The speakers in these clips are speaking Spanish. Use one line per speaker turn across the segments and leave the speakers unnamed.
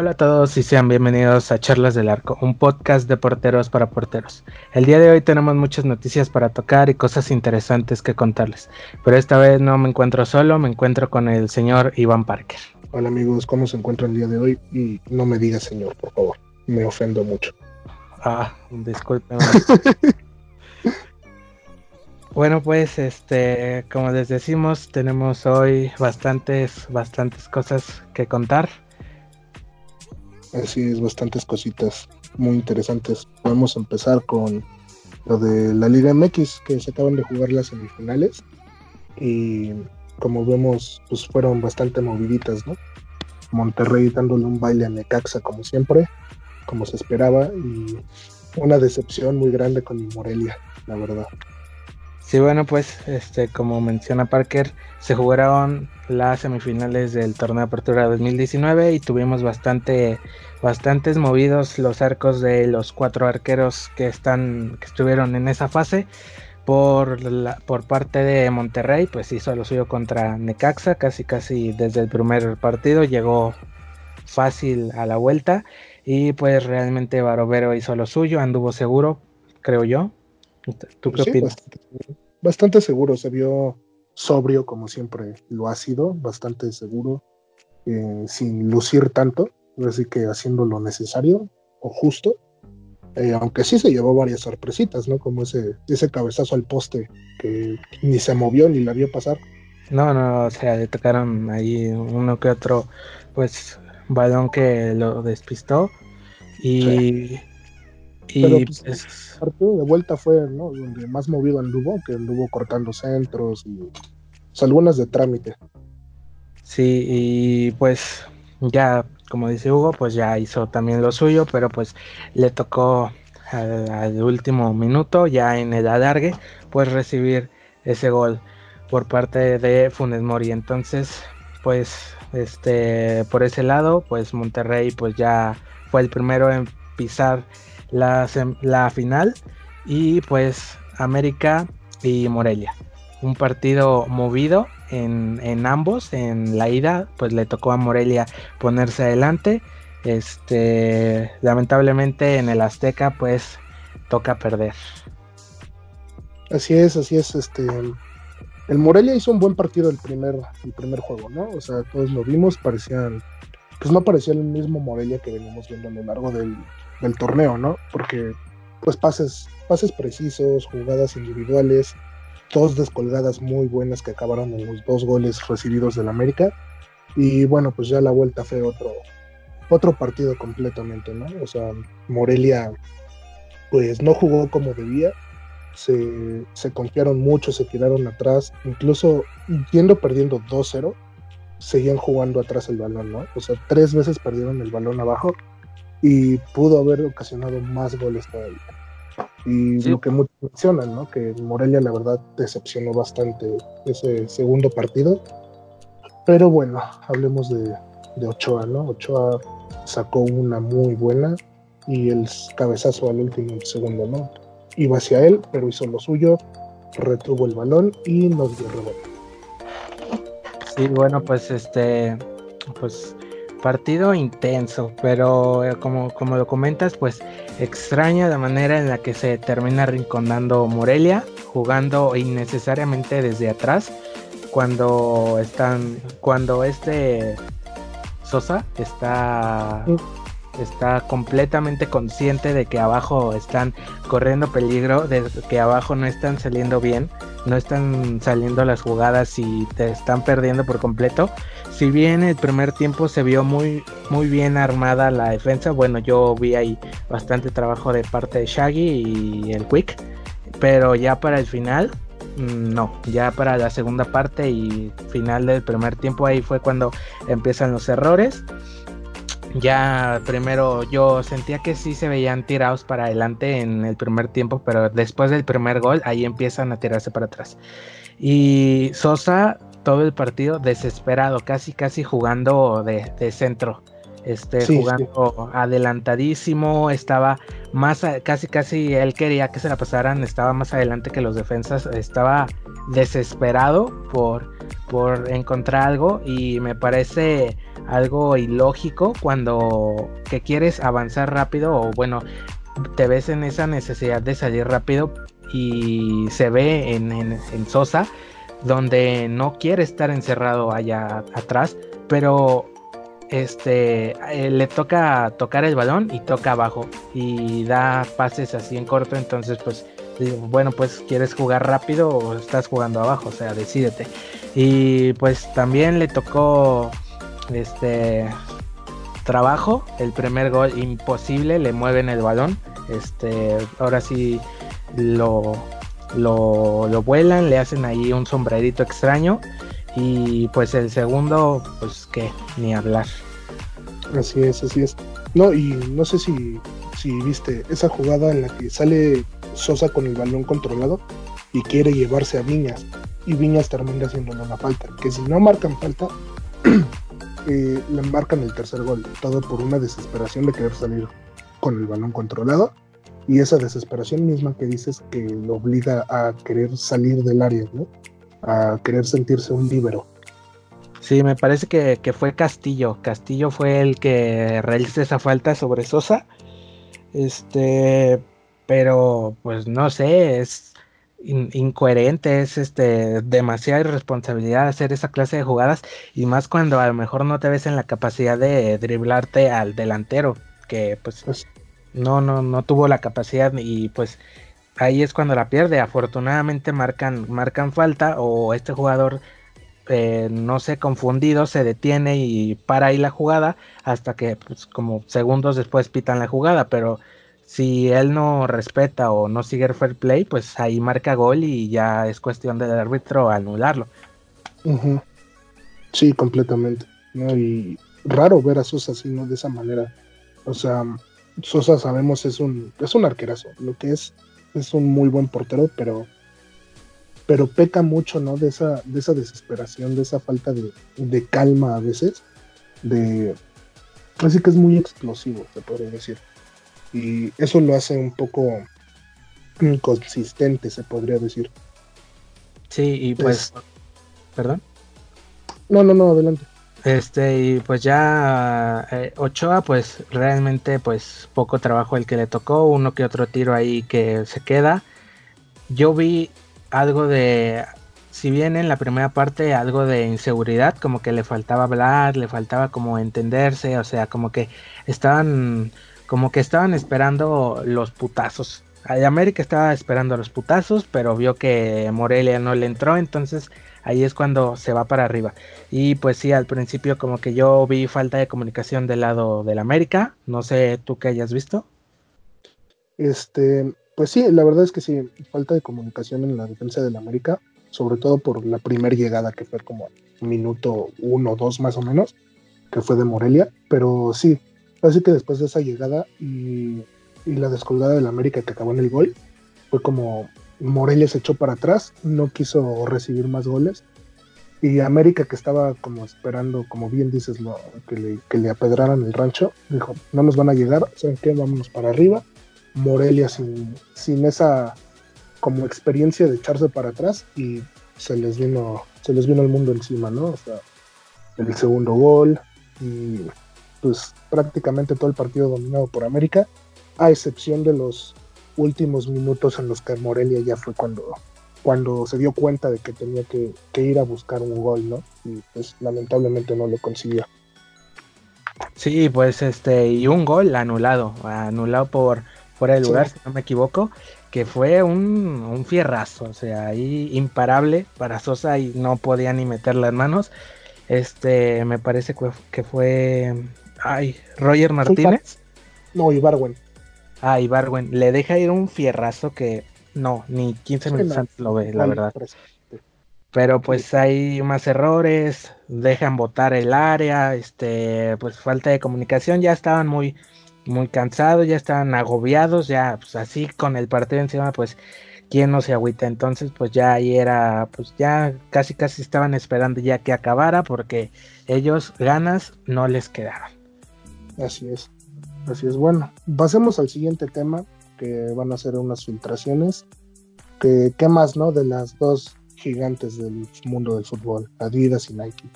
Hola a todos y sean bienvenidos a Charlas del Arco, un podcast de porteros para porteros. El día de hoy tenemos muchas noticias para tocar y cosas interesantes que contarles, pero esta vez no me encuentro solo, me encuentro con el señor Iván Parker.
Hola amigos, ¿cómo se encuentran el día de hoy? Y no me diga señor, por favor, me ofendo mucho.
Ah, disculpen. bueno, pues este, como les decimos, tenemos hoy bastantes, bastantes cosas que contar.
Así es, bastantes cositas muy interesantes. Podemos empezar con lo de la Liga MX, que se acaban de jugar las semifinales. Y como vemos, pues fueron bastante moviditas, ¿no? Monterrey dándole un baile a Necaxa como siempre, como se esperaba, y una decepción muy grande con Morelia, la verdad.
Sí, bueno, pues este, como menciona Parker, se jugaron las semifinales del torneo de apertura 2019 y tuvimos bastante, bastantes movidos los arcos de los cuatro arqueros que están, que estuvieron en esa fase. Por, la, por parte de Monterrey, pues hizo lo suyo contra Necaxa, casi casi desde el primer partido llegó fácil a la vuelta y pues realmente Barovero hizo lo suyo, anduvo seguro, creo yo,
¿Tú qué opinas? Bastante, seguro, se vio sobrio como siempre lo ha sido, bastante seguro, eh, sin lucir tanto, así que haciendo lo necesario o justo. Eh, aunque sí se llevó varias sorpresitas, ¿no? Como ese, ese cabezazo al poste que ni se movió ni la vio pasar.
No, no, o sea, le tocaron ahí uno que otro, pues, balón que lo despistó. Y
pero pues, el partido de vuelta fue ¿no? donde más movido anduvo, que anduvo cortando centros y pues, algunas de trámite.
Sí, y pues ya, como dice Hugo, pues ya hizo también lo suyo, pero pues le tocó al, último minuto, ya en el alargue, pues recibir ese gol por parte de Funes Mori. Entonces, pues, este, por ese lado, pues Monterrey, pues ya fue el primero en pisar la, final y pues América y Morelia. Un partido movido en, en, ambos. En la ida, pues le tocó a Morelia ponerse adelante. Este, lamentablemente en el Azteca, pues toca perder.
Así es, así es. Este, el Morelia hizo un buen partido el primer, el primer juego, ¿no? O sea, todos lo vimos, parecían, pues no parecía el mismo Morelia que venimos viendo a lo largo del, del torneo, ¿no? Porque pues pases, pases precisos, jugadas individuales, dos descolgadas muy buenas que acabaron en los dos goles recibidos del América. Y bueno, pues ya la vuelta fue otro, otro partido completamente, ¿no? O sea, Morelia pues no jugó como debía, se, se confiaron mucho, se tiraron atrás, incluso yendo perdiendo 2-0, seguían jugando atrás el balón, ¿no? O sea, tres veces perdieron el balón abajo y pudo haber ocasionado más goles todavía. Y lo que muchos mencionan, ¿no? Que Morelia la verdad decepcionó bastante ese segundo partido. Pero bueno, hablemos de, de Ochoa, ¿no? Ochoa sacó una muy buena y el cabezazo al último segundo, ¿no? Iba hacia él, pero hizo lo suyo, retuvo el balón y nos dio rebote.
Sí, bueno, pues este, pues partido intenso, pero eh, como, como lo comentas, pues extraña la manera en la que se termina rinconando Morelia, jugando innecesariamente desde atrás, cuando están, cuando este Sosa está, está completamente consciente de que abajo están corriendo peligro, de que abajo no están saliendo bien, no están saliendo las jugadas y te están perdiendo por completo si bien el primer tiempo se vio muy, muy bien armada la defensa, bueno, yo vi ahí bastante trabajo de parte de Shaggy y el Quick, pero ya para el final, mm, no, ya para la segunda parte y final del primer tiempo ahí fue cuando empiezan los errores. Ya primero yo sentía que sí se veían tirados para adelante en el primer tiempo, pero después del primer gol ahí empiezan a tirarse para atrás. Y Sosa todo el partido desesperado, casi casi jugando de, centro. Este, jugando adelantadísimo, estaba más, casi casi él quería que se la pasaran, estaba más adelante que los defensas, estaba desesperado por, por encontrar algo y me parece algo ilógico cuando que quieres avanzar rápido o bueno, te ves en esa necesidad de salir rápido y se ve en, en Sosa donde no quiere estar encerrado allá atrás, pero este eh, le toca tocar el balón y toca abajo y da pases así en corto, entonces pues bueno, pues quieres jugar rápido o estás jugando abajo, o sea, decídete. Y pues también le tocó este trabajo, el primer gol imposible, le mueven el balón, este ahora sí lo lo, lo vuelan, le hacen ahí un sombrerito extraño y pues el segundo, pues que ni hablar.
Así es, así es. No, y no sé si, si viste esa jugada en la que sale Sosa con el balón controlado y quiere llevarse a Viñas y Viñas termina haciéndole una falta. Que si no marcan falta, eh, le marcan el tercer gol. Todo por una desesperación de querer salir con el balón controlado y esa desesperación misma que dices que lo obliga a querer salir del área, ¿no? A querer sentirse un líbero.
Sí, me parece que, fue Castillo. Castillo fue el que realizó esa falta sobre Sosa. Este, pero pues no sé, es incoherente, es este demasiada irresponsabilidad hacer esa clase de jugadas y más cuando a lo mejor no te ves en la capacidad de driblarte al delantero, que pues, pues no, no, no tuvo la capacidad y pues ahí es cuando la pierde. Afortunadamente marcan, marcan falta o este jugador eh, no sé, confundido, se detiene y para ahí la jugada hasta que pues, como segundos después pitan la jugada, pero si él no respeta o no sigue el fair play, pues ahí marca gol y ya es cuestión del árbitro anularlo.
Sí, completamente. Y raro ver a Sosa así, ¿no? De esa manera. O sea, Sosa sabemos es un, es un arquerazo, lo que es, es un muy buen portero, pero, pero peca mucho, ¿no? De esa, de esa desesperación, de esa falta de, de calma a veces, de, así que es muy explosivo, se podría decir. Y eso lo hace un poco inconsistente, se podría decir.
Sí, y pues, perdón.
No, no, no, adelante.
Este, y pues ya eh, Ochoa, pues realmente pues poco trabajo el que le tocó, uno que otro tiro ahí que se queda. Yo vi algo de, si bien en la primera parte algo de inseguridad, como que le faltaba hablar, le faltaba como entenderse, o sea, como que estaban, como que estaban esperando los putazos. América estaba esperando los putazos, pero vio que Morelia no le entró, entonces ahí es cuando se va para arriba. Y pues sí, al principio como que yo vi falta de comunicación del lado del América, no sé tú qué hayas visto.
Este, pues sí, la verdad es que sí, falta de comunicación en la defensa del América, sobre todo por la primera llegada que fue como minuto uno dos más o menos, que fue de Morelia, pero sí, así que después de esa llegada y, la descolgada del América que acabó en el gol, fue como Morelia se echó para atrás, no quiso recibir más goles. Y América, que estaba como esperando, como bien dices, lo, que, le, que le apedraran el rancho, dijo, no nos van a llegar, ¿saben qué? Vámonos para arriba. Morelia sin, sin esa como experiencia de echarse para atrás y se les vino, se les vino el mundo encima, ¿no? O sea, el segundo gol y pues prácticamente todo el partido dominado por América, a excepción de los últimos minutos en los que Morelia ya fue cuando, cuando se dio cuenta de que tenía que, ir a buscar un gol, ¿no? Y pues lamentablemente no lo consiguió.
Sí, pues este, y un gol anulado, anulado por fuera de lugar, si no me equivoco, que fue un, un, fierrazo, o sea, ahí imparable para Sosa y no podía ni meter las manos. Este, me parece que, que fue, ay, Roger Martínez.
No, Ibarwen.
Ah, Ibarwen le deja ir un fierrazo que no, ni 15 minutos antes lo ve, la verdad. Pero pues hay más errores, dejan botar el área, este, pues falta de comunicación, ya estaban muy, muy cansados, ya estaban agobiados, ya pues así con el partido encima, pues quién no se agüita. Entonces, pues ya ahí era, pues ya casi casi estaban esperando ya que acabara, porque ellos ganas no les quedaron.
Así es. Así es, bueno, pasemos al siguiente tema, que van a ser unas filtraciones. ¿Qué más, no? De las dos gigantes del mundo del fútbol, Adidas y Nike.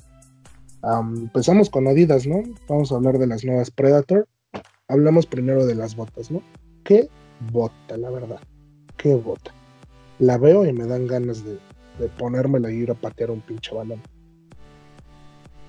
empezamos con Adidas, ¿no? Vamos a hablar de las nuevas Predator. Hablamos primero de las botas, ¿no? ¿Qué bota, la verdad? ¿Qué bota? La veo y me dan ganas de, de ponérmela y ir a patear un pinche balón.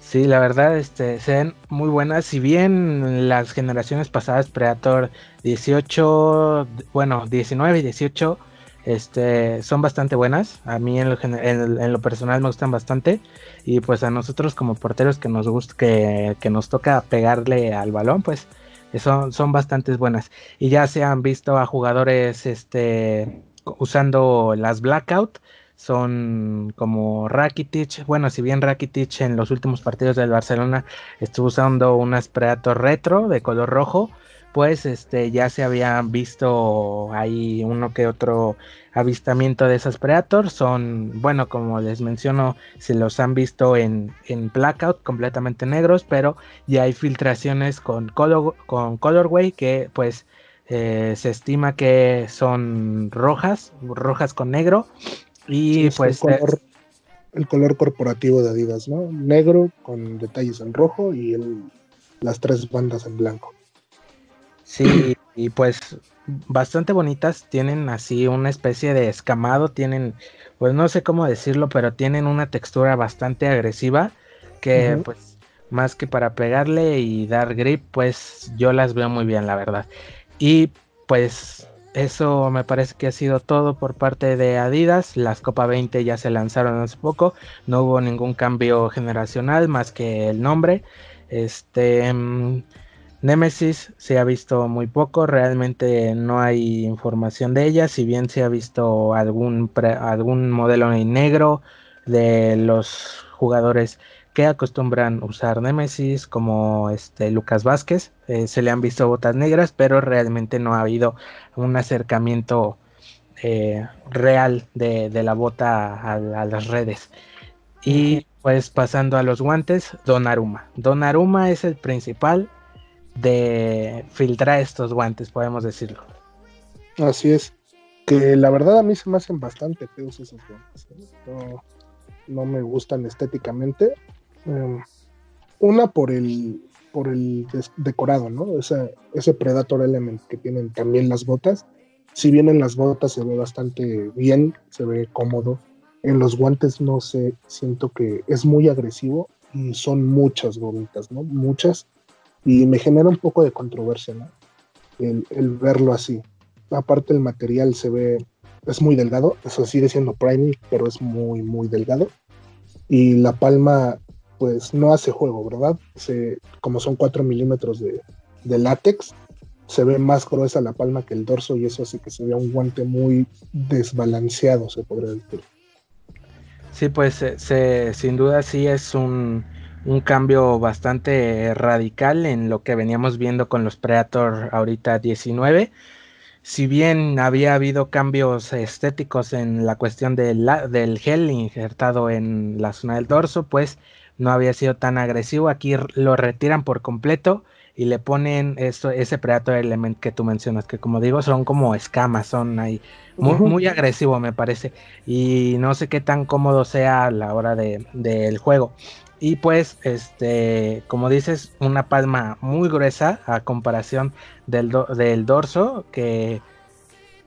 Sí, la verdad, este, se ven muy buenas. Si bien las generaciones pasadas, Predator 18, bueno, 19 y 18, este, son bastante buenas. A mí en lo, en, lo, personal me gustan bastante. Y pues a nosotros como porteros que nos gusta, que, que nos toca pegarle al balón, pues son, son bastante buenas. Y ya se han visto a jugadores este, usando las blackout son como Rakitic. Bueno, si bien Rakitic en los últimos partidos del Barcelona estuvo usando un Predator retro de color rojo, pues este ya se habían visto ahí uno que otro avistamiento de esos Predators. Son, bueno, como les menciono, se los han visto en, en blackout completamente negros, pero ya hay filtraciones con, color, con colorway que pues eh, se estima que son rojas, rojas con negro y pues.
El color, el color, corporativo de Adidas, ¿no? Negro con detalles en rojo y el, las tres bandas en blanco.
Sí, y pues bastante bonitas, tienen así una especie de escamado, tienen, pues no sé cómo decirlo, pero tienen una textura bastante agresiva que pues más que para pegarle y dar grip, pues yo las veo muy bien, la verdad. Y pues eso me parece que ha sido todo por parte de Adidas. Las Copa 20 ya se lanzaron hace poco. No hubo ningún cambio generacional más que el nombre. Este mm, Nemesis se ha visto muy poco. Realmente no hay información de ella. Si bien se ha visto algún, algún modelo en negro de los jugadores que acostumbran usar Nemesis, como este Lucas Vázquez. Eh, se le han visto botas negras, pero realmente no ha habido un acercamiento eh, real de, la bota a, las redes. Y pues pasando a los guantes, Donaruma. Donaruma es el principal de filtrar estos guantes, podemos decirlo.
Así es. Que la verdad a mí se me hacen bastante feos esos guantes. ¿eh? no me gustan estéticamente Em, una por el por el decorado, ¿no? Ese, ese Predator Element que tienen también las botas. Si bien en las botas se ve bastante bien, se ve cómodo. En los guantes no sé, siento que es muy agresivo y son muchas bonitas, ¿no? Muchas. Y me genera un poco de controversia, ¿no? El, el verlo así. Aparte el material se ve, es muy delgado, eso sigue siendo priming, pero es muy, muy delgado. Y la palma pues no hace juego, ¿verdad? Se, como son 4 milímetros de, látex, se ve más gruesa la palma que el dorso y eso hace que se vea un guante muy desbalanceado, se podría decir.
Sí, pues sin duda sí es un, un, cambio bastante radical en lo que veníamos viendo con los Predator ahorita 19. Si bien había habido cambios estéticos en la cuestión del gel injertado en la zona del dorso, pues no había sido tan agresivo. Aquí lo retiran por completo y le ponen eso, ese Predator Element que tú mencionas, que como digo, son como escamas, son ahí muy, muy agresivo me parece. Y no sé qué tan cómodo sea a la hora del de, juego. Y pues, este, como dices, una palma muy gruesa a comparación del, del dorso, que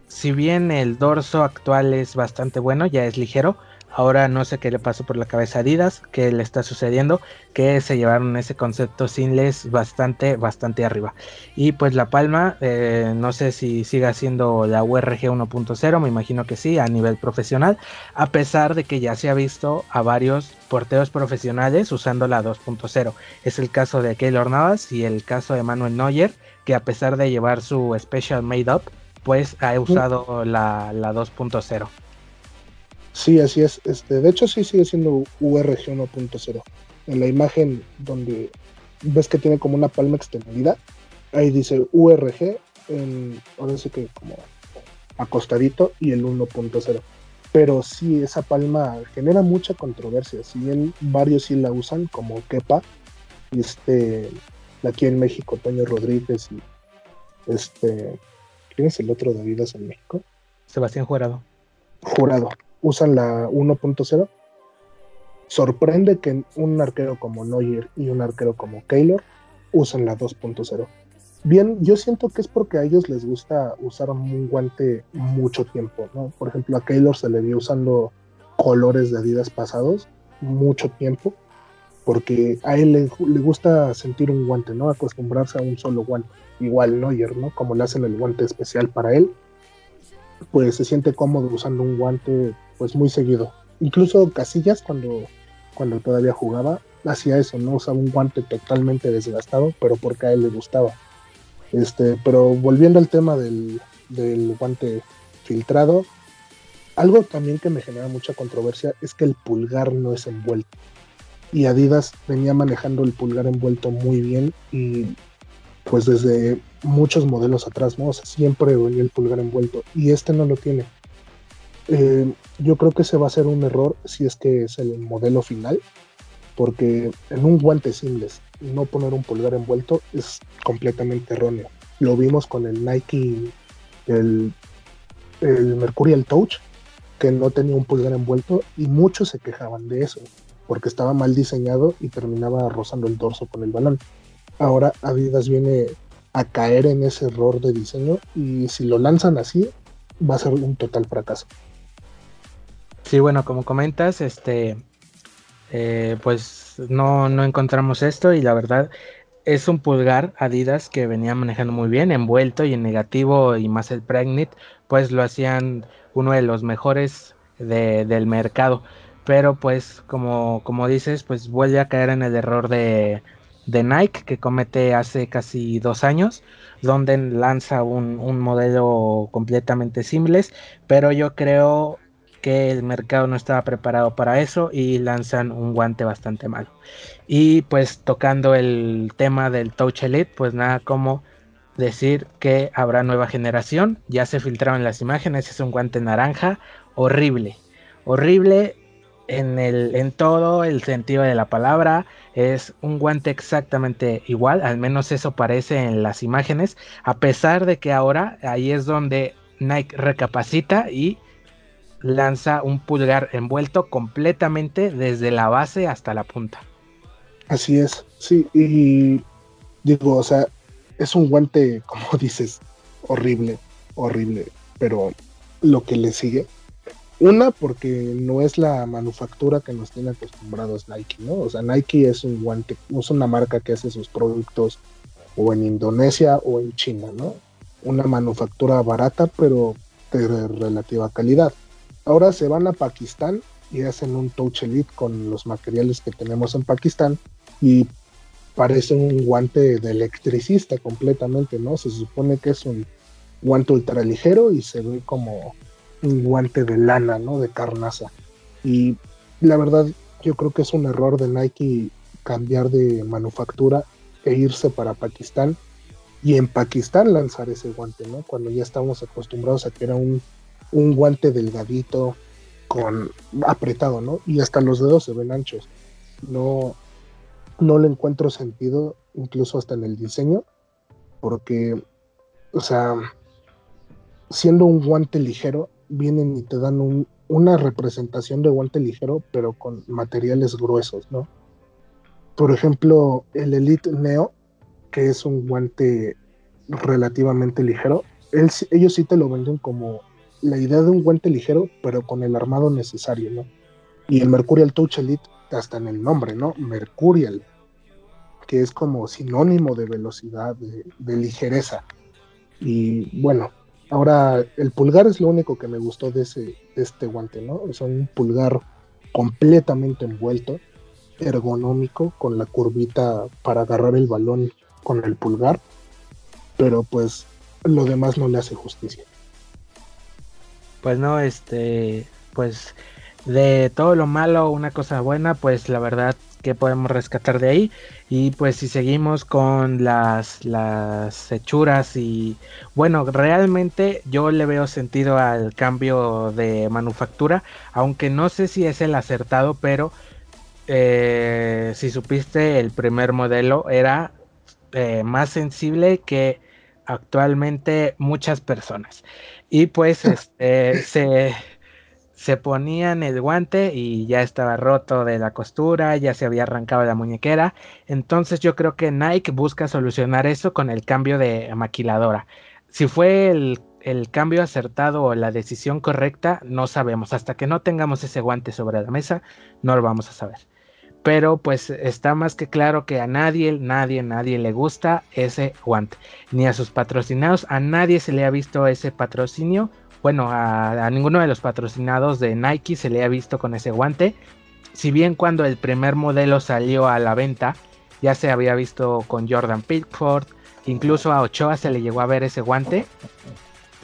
si bien el dorso actual es bastante bueno, ya es ligero, Ahora no sé qué le pasó por la cabeza a Adidas, qué le está sucediendo, que se llevaron ese concepto sinless bastante, bastante arriba. Y pues La Palma, eh, no sé si siga siendo la URG 1.0, me imagino que sí, a nivel profesional, a pesar de que ya se ha visto a varios porteros profesionales usando la 2.0. Es el caso de Keylor Navas y el caso de Manuel Neuer, que a pesar de llevar su Special Made Up, pues ha usado la, la 2.0.
Sí, así es. Este, de hecho, sí sigue siendo URG 1.0. En la imagen donde ves que tiene como una palma extendida, ahí dice URG, en, ahora sí que como acostadito, y el 1.0. Pero sí, esa palma genera mucha controversia. Si bien varios sí la usan, como Kepa, y este, aquí en México, Toño Rodríguez y este, ¿quién es el otro de Vidas en México?
Sebastián Jurado.
Jurado usan la 1.0, sorprende que un arquero como Neuer y un arquero como Keylor usen la 2.0. Bien, yo siento que es porque a ellos les gusta usar un guante mucho tiempo, ¿no? Por ejemplo, a Keylor se le vio usando colores de Adidas pasados mucho tiempo, porque a él le, gusta sentir un guante, ¿no? Acostumbrarse a un solo guante. Igual Neuer, ¿no? Como le hacen el guante especial para él, pues se siente cómodo usando un guante pues muy seguido. Incluso Casillas cuando, cuando todavía jugaba hacía eso, ¿no? Usaba un guante totalmente desgastado, pero porque a él le gustaba. Este, pero volviendo al tema del, del guante filtrado, algo también que me genera mucha controversia es que el pulgar no es envuelto. Y Adidas venía manejando el pulgar envuelto muy bien y pues desde muchos modelos atrás, ¿no? Siempre venía el pulgar envuelto y este no lo tiene. Eh, yo creo que ese va a ser un error si es que es el modelo final, porque en un guante simples no poner un pulgar envuelto es completamente erróneo. Lo vimos con el Nike, el, el Mercurial Touch, que no tenía un pulgar envuelto y muchos se quejaban de eso, porque estaba mal diseñado y terminaba rozando el dorso con el balón. Ahora Adidas viene a caer en ese error de diseño y si lo lanzan así va a ser un total fracaso.
Sí, bueno, como comentas, este, eh, pues no, no encontramos esto y la verdad es un pulgar Adidas que venía manejando muy bien, envuelto y en negativo y más el Pregnit, pues lo hacían uno de los mejores del mercado. Pero pues como, como dices, pues vuelve a caer en el error de, de Nike que comete hace casi dos años, donde lanza un, un modelo completamente simples, pero yo creo que el mercado no estaba preparado para eso y lanzan un guante bastante malo. Y pues tocando el tema del Touch Elite, pues nada como decir que habrá nueva generación. Ya se filtraron las imágenes, es un guante naranja horrible. Horrible en, el, en todo el sentido de la palabra. Es un guante exactamente igual, al menos eso parece en las imágenes. A pesar de que ahora ahí es donde Nike recapacita y lanza un pulgar envuelto completamente desde la base hasta la punta.
Así es, sí, y digo, o sea, es un guante, como dices, horrible, horrible, pero lo que le sigue, una, porque no es la manufactura que nos tiene acostumbrados Nike, ¿no? O sea, Nike es un guante, es una marca que hace sus productos o en Indonesia o en China, ¿no? Una manufactura barata, pero de relativa calidad. Ahora se van a Pakistán y hacen un touch elite con los materiales que tenemos en Pakistán y parece un guante de electricista completamente, ¿no? Se supone que es un guante ultra ligero y se ve como un guante de lana, ¿no? De carnaza. Y la verdad, yo creo que es un error de Nike cambiar de manufactura e irse para Pakistán y en Pakistán lanzar ese guante, ¿no? Cuando ya estamos acostumbrados a que era un un guante delgadito con apretado, ¿no? Y hasta los dedos se ven anchos. No, no le encuentro sentido, incluso hasta en el diseño, porque, o sea, siendo un guante ligero, vienen y te dan una representación de guante ligero, pero con materiales gruesos, ¿no? Por ejemplo, el Elite Neo, que es un guante relativamente ligero, ellos sí te lo venden como la idea de un guante ligero, pero con el armado necesario, ¿no? Y el Mercurial Touch Elite, hasta en el nombre, ¿no? Mercurial, que es como sinónimo de velocidad, de, ligereza. Y bueno, ahora el pulgar es lo único que me gustó de, ese, de este guante, ¿no? Es un pulgar completamente envuelto, ergonómico, con la curvita para agarrar el balón con el pulgar, pero pues lo demás no le hace justicia
pues no, este, pues de todo lo malo, una cosa buena, pues la verdad que podemos rescatar de ahí. Y pues si seguimos con las, las hechuras y bueno, realmente yo le veo sentido al cambio de manufactura, aunque no sé si es el acertado, pero eh, si supiste el primer modelo era eh, más sensible que actualmente muchas personas. Y pues este, se, se ponían el guante y ya estaba roto de la costura, ya se había arrancado la muñequera. Entonces yo creo que Nike busca solucionar eso con el cambio de maquiladora. Si fue el, el cambio acertado o la decisión correcta, no sabemos. Hasta que no tengamos ese guante sobre la mesa, no lo vamos a saber. Pero pues está más que claro que a nadie, nadie, nadie le gusta ese guante. Ni a sus patrocinados, a nadie se le ha visto ese patrocinio bueno, a, ninguno de los patrocinados de Nike se le ha visto con ese guante. Si bien cuando el primer modelo salió a la venta, ya se había visto con Jordan Pickford, incluso a Ochoa se le llegó a ver ese guante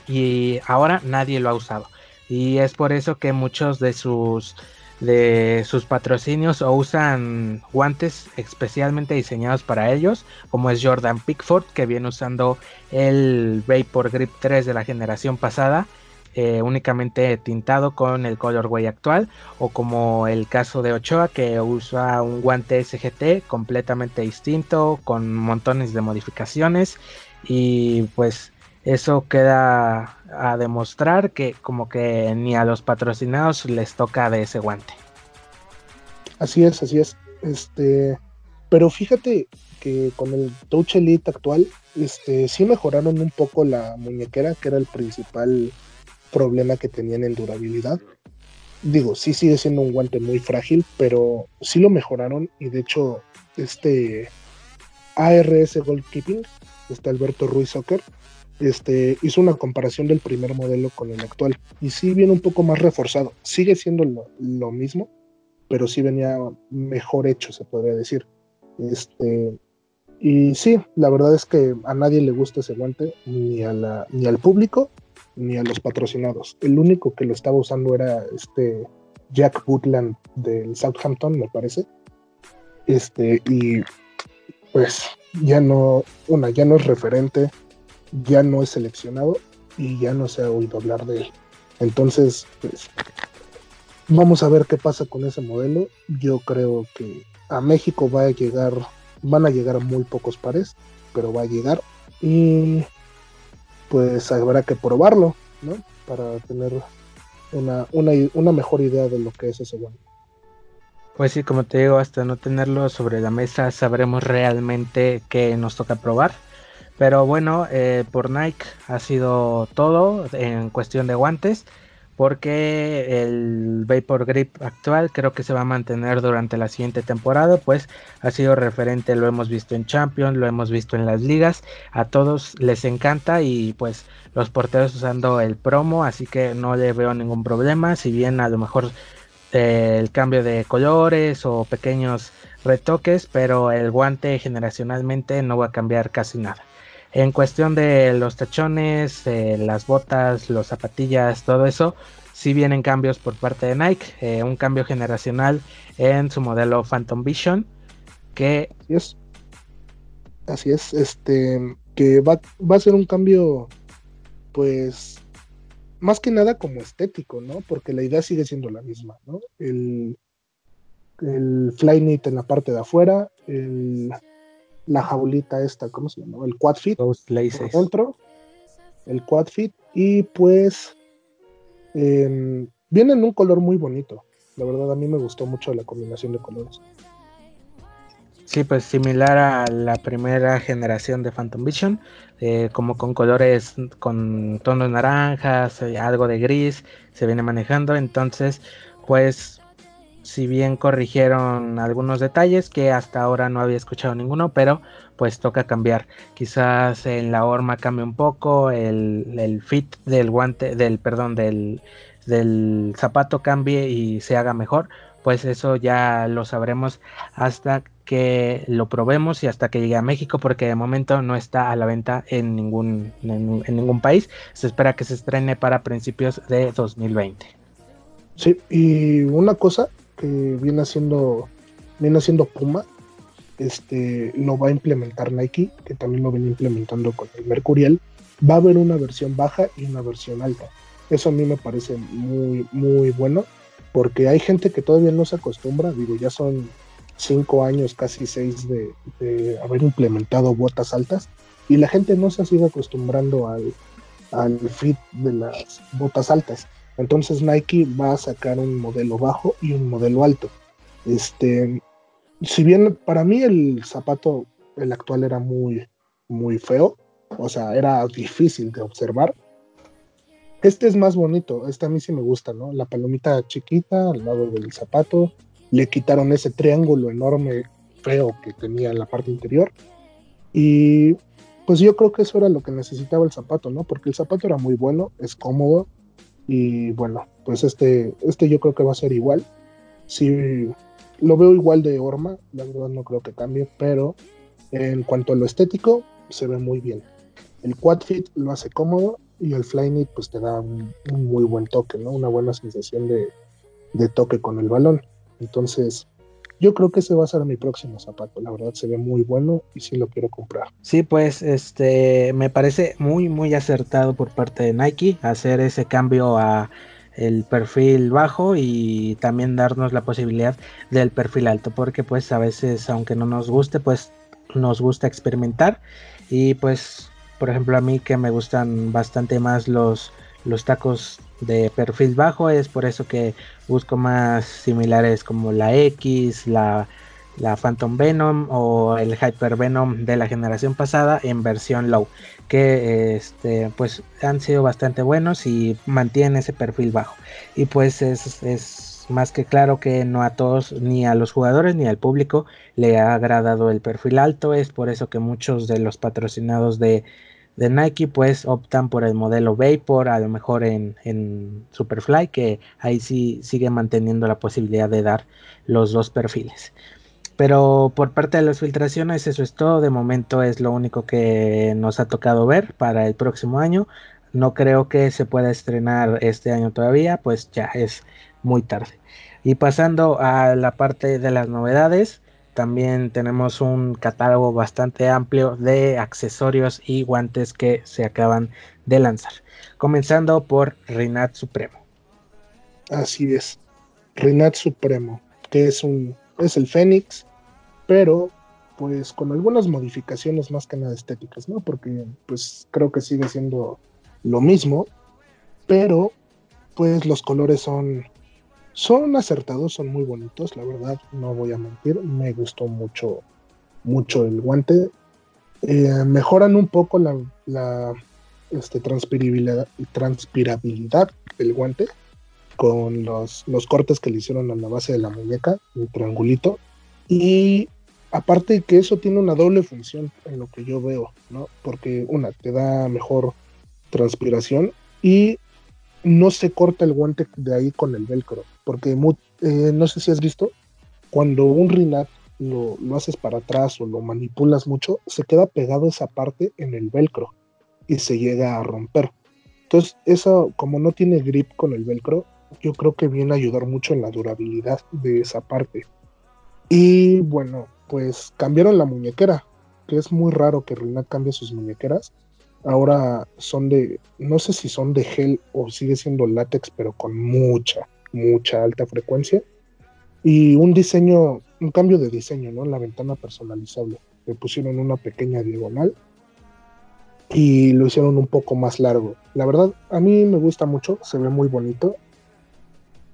y ahora nadie lo ha usado. Y es por eso que muchos de sus de sus patrocinios o usan guantes especialmente diseñados para ellos, como es Jordan Pickford, que viene usando el Vapor Grip 3 de la generación pasada eh, únicamente tintado con el colorway actual o como el caso de Ochoa que usa un guante SGT completamente distinto con montones de modificaciones y pues eso queda a demostrar que como que ni a los patrocinados les toca de ese guante.
Así es, así es. Este, pero fíjate que con el Touch Elite actual, este, sí mejoraron un poco la muñequera, que era el principal problema que tenían en durabilidad. Digo, sí sigue siendo un guante muy frágil, pero sí lo mejoraron y de hecho este ARS Goalkeeping, este Alberto Ruiz Soccer, este, hizo una comparación del primer modelo con el actual y sí viene un poco más reforzado. Sigue siendo lo, mismo, pero sí venía mejor hecho, se podría decir. Este, y sí, la verdad es que a nadie le gusta ese guante, ni, a la, ni al público, ni a los patrocinados. El único que lo estaba usando era este Jack Woodland del Southampton, me parece. Este, y pues ya no, una, ya no es referente, ya no es seleccionado y ya no se ha oído hablar de él. Entonces, pues, vamos a ver qué pasa con ese modelo. Yo creo que a México va a llegar, van a llegar muy pocos pares, pero va a llegar. Y pues habrá que probarlo, ¿no? Para tener una, una, mejor idea de lo que es ese bueno.
Pues sí, como te digo, hasta no tenerlo sobre la mesa sabremos realmente qué nos toca probar. Pero bueno, eh, por Nike ha sido todo en cuestión de guantes porque el Vapor Grip actual creo que se va a mantener durante la siguiente temporada, pues ha sido referente, lo hemos visto en Champions, lo hemos visto en las ligas, a todos les encanta y pues los porteros usando el promo, así que no le veo ningún problema, si bien a lo mejor eh, el cambio de colores o pequeños retoques, pero el guante generacionalmente no va a cambiar casi nada. En cuestión de los tachones, eh, las botas, los zapatillas, todo eso, sí vienen cambios por parte de Nike. Eh, un cambio generacional en su modelo Phantom Vision. Que.
Así es. Así es. Este. Que va, va a ser un cambio. Pues. Más que nada como estético, ¿no? Porque la idea sigue siendo la misma, ¿no? El. El Flyknit en la parte de afuera. El la jaulita esta, ¿cómo se llama? El quad fit. Por dentro, el quad fit. Y pues eh, viene en un color muy bonito. La verdad, a mí me gustó mucho la combinación de colores.
Sí, pues similar a la primera generación de Phantom Vision, eh, como con colores con tonos naranjas, eh, algo de gris, se viene manejando. Entonces, pues si bien corrigieron algunos detalles que hasta ahora no había escuchado ninguno, pero pues toca cambiar. Quizás en la horma cambie un poco, el, fit del guante, del perdón, del, del zapato cambie y se haga mejor. Pues eso ya lo sabremos hasta que lo probemos y hasta que llegue a México, porque de momento no está a la venta en ningún, en ningún país. Se espera que se estrene para principios de 2020.
Sí, y una cosa, viene haciendo, viene haciendo Puma, este, lo va a implementar Nike, que también lo viene implementando con el Mercurial. Va a haber una versión baja y una versión alta. Eso a mí me parece muy, muy bueno, porque hay gente que todavía no se acostumbra, digo, ya son cinco años, casi seis de, haber implementado botas altas, y la gente no se ha sido acostumbrando al, al fit de las botas altas. Entonces Nike va a sacar un modelo bajo y un modelo alto. Este, si bien para mí el zapato, el actual era muy, muy feo, o sea, era difícil de observar. Este es más bonito, este a mí sí me gusta, ¿no? La palomita chiquita al lado del zapato, le quitaron ese triángulo enorme, feo que tenía en la parte interior. Y pues yo creo que eso era lo que necesitaba el zapato, ¿no? Porque el zapato era muy bueno, es cómodo, y bueno, pues este, este yo creo que va a ser igual. Sí, lo veo igual de Orma, la verdad no creo que cambie, pero en cuanto a lo estético, se ve muy bien. El quad fit lo hace cómodo y el Flyknit pues te da un, muy buen toque, ¿no? Una buena sensación de, de toque con el balón. Entonces, yo creo que ese va a ser mi próximo zapato. La verdad se ve muy bueno y sí lo quiero comprar.
Sí, pues este me parece muy muy acertado por parte de Nike hacer ese cambio a el perfil bajo y también darnos la posibilidad del perfil alto, porque pues a veces aunque no nos guste, pues nos gusta experimentar y pues por ejemplo a mí que me gustan bastante más los los tacos de perfil bajo es por eso que busco más similares como la X, la, la Phantom Venom o el Hyper Venom de la generación pasada en versión low que este pues han sido bastante buenos y mantienen ese perfil bajo. Y pues es, es más que claro que no a todos ni a los jugadores ni al público le ha agradado el perfil alto es por eso que muchos de los patrocinados de de Nike pues optan por el modelo Vapor, a lo mejor en, en, Superfly, que ahí sí sigue manteniendo la posibilidad de dar los dos perfiles. Pero por parte de las filtraciones eso es todo, de momento es lo único que nos ha tocado ver para el próximo año. No creo que se pueda estrenar este año todavía, pues ya es muy tarde. Y pasando a la parte de las novedades, también tenemos un catálogo bastante amplio de accesorios y guantes que se acaban de lanzar. Comenzando por Rinat Supremo.
Así es. Rinat Supremo, que es un es el Fénix, pero pues con algunas modificaciones más que nada estéticas, ¿no? Porque pues creo que sigue siendo lo mismo, pero pues los colores son son acertados, son muy bonitos, la verdad, no voy a mentir. Me gustó mucho, mucho el guante. Eh, mejoran un poco la, este, transpirabilidad, transpirabilidad del guante con los, los cortes que le hicieron a la base de la muñeca, un triangulito. Y aparte que eso tiene una doble función en lo que yo veo, ¿no? Porque una, te da mejor transpiración y no se corta el guante de ahí con el velcro, porque eh, no sé si has visto, cuando un Rinat lo, lo, haces para atrás o lo manipulas mucho, se queda pegado esa parte en el velcro y se llega a romper. Entonces, eso como no tiene grip con el velcro, yo creo que viene a ayudar mucho en la durabilidad de esa parte. Y bueno, pues cambiaron la muñequera, que es muy raro que Rinat cambie sus muñequeras ahora son de, no sé si son de gel o sigue siendo látex, pero con mucha, mucha alta frecuencia. Y un diseño, un cambio de diseño, ¿no? La ventana personalizable. Le pusieron una pequeña diagonal y lo hicieron un poco más largo. La verdad, a mí me gusta mucho, se ve muy bonito.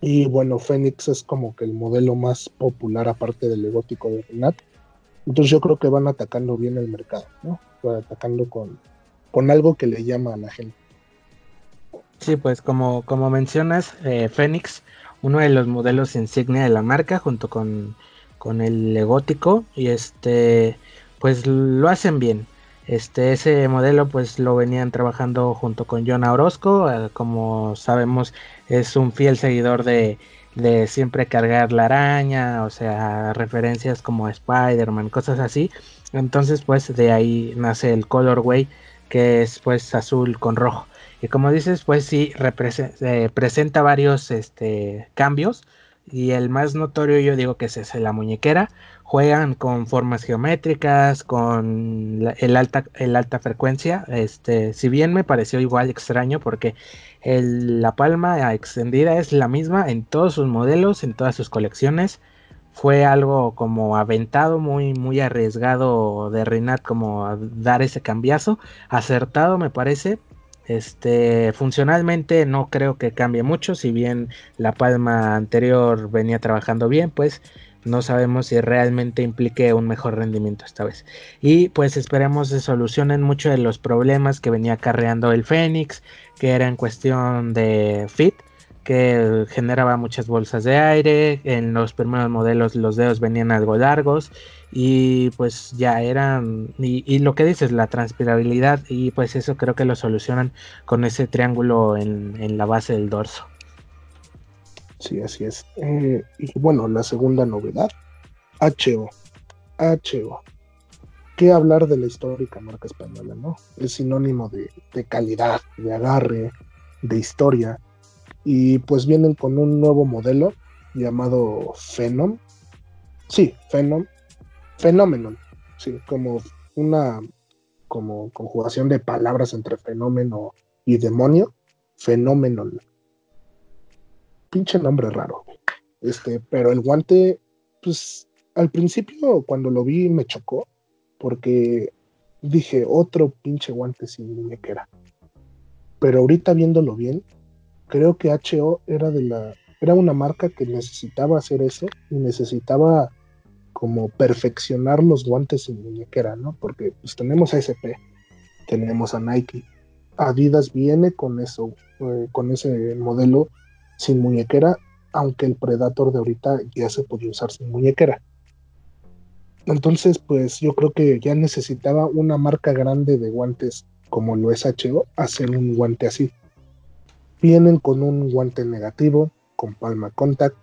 Y bueno, Fénix es como que el modelo más popular aparte del egótico de Renat. Entonces yo creo que van atacando bien el mercado, ¿no? Van atacando con, con algo que le llama a la gente.
Sí, pues como, como mencionas, eh, Fénix, uno de los modelos insignia de la marca, junto con, con el legótico, y este, pues lo hacen bien. Este, ese modelo pues lo venían trabajando junto con John Orozco, eh, como sabemos es un fiel seguidor de, de siempre cargar la araña, o sea, referencias como Spider-Man, cosas así. Entonces pues de ahí nace el colorway que es pues azul con rojo. Y como dices, pues sí, eh, presenta varios este, cambios. Y el más notorio yo digo que es la muñequera. Juegan con formas geométricas, con el, alta, el alta frecuencia. Este, si bien me pareció igual extraño porque la palma extendida es la misma en todos sus modelos, en todas sus colecciones fue algo como aventado, muy, muy arriesgado de Rinat como dar ese cambiazo, acertado me parece. Este, funcionalmente no creo que cambie mucho, si bien la palma anterior venía trabajando bien, pues no sabemos si realmente implique un mejor rendimiento esta vez. Y pues esperemos se solucionen muchos de los problemas que venía acarreando el Fénix, que era en cuestión de fit, que generaba muchas bolsas de aire, en los primeros modelos los dedos venían algo largos y pues ya eran, y, lo que dices, la transpirabilidad y pues eso creo que lo solucionan con ese triángulo en la base del dorso.
Sí, así es. Eh, y bueno, la segunda novedad, HO. HO. ¿Qué hablar de la histórica marca española, no? Es sinónimo de, calidad, de agarre, de historia. Y pues vienen con un nuevo modelo llamado Phenom. Sí, Phenom. Phenomenon. Sí, como una como conjugación de palabras entre fenómeno y demonio. Phenomenon pinche nombre raro. Este, pero el guante, pues al principio cuando lo vi me chocó, porque dije, otro pinche guante sin muñequera. Pero ahorita viéndolo bien, creo que HO era de la era una marca que necesitaba hacer eso y necesitaba como perfeccionar los guantes sin muñequera, ¿no? Porque pues tenemos a SP, tenemos a Nike, Adidas viene con eso, eh, con ese modelo sin muñequera, aunque el Predator de ahorita ya se podía usar sin muñequera. Entonces, pues yo creo que ya necesitaba una marca grande de guantes como lo es HO, hacer un guante así. Vienen con un guante negativo, con palma contact,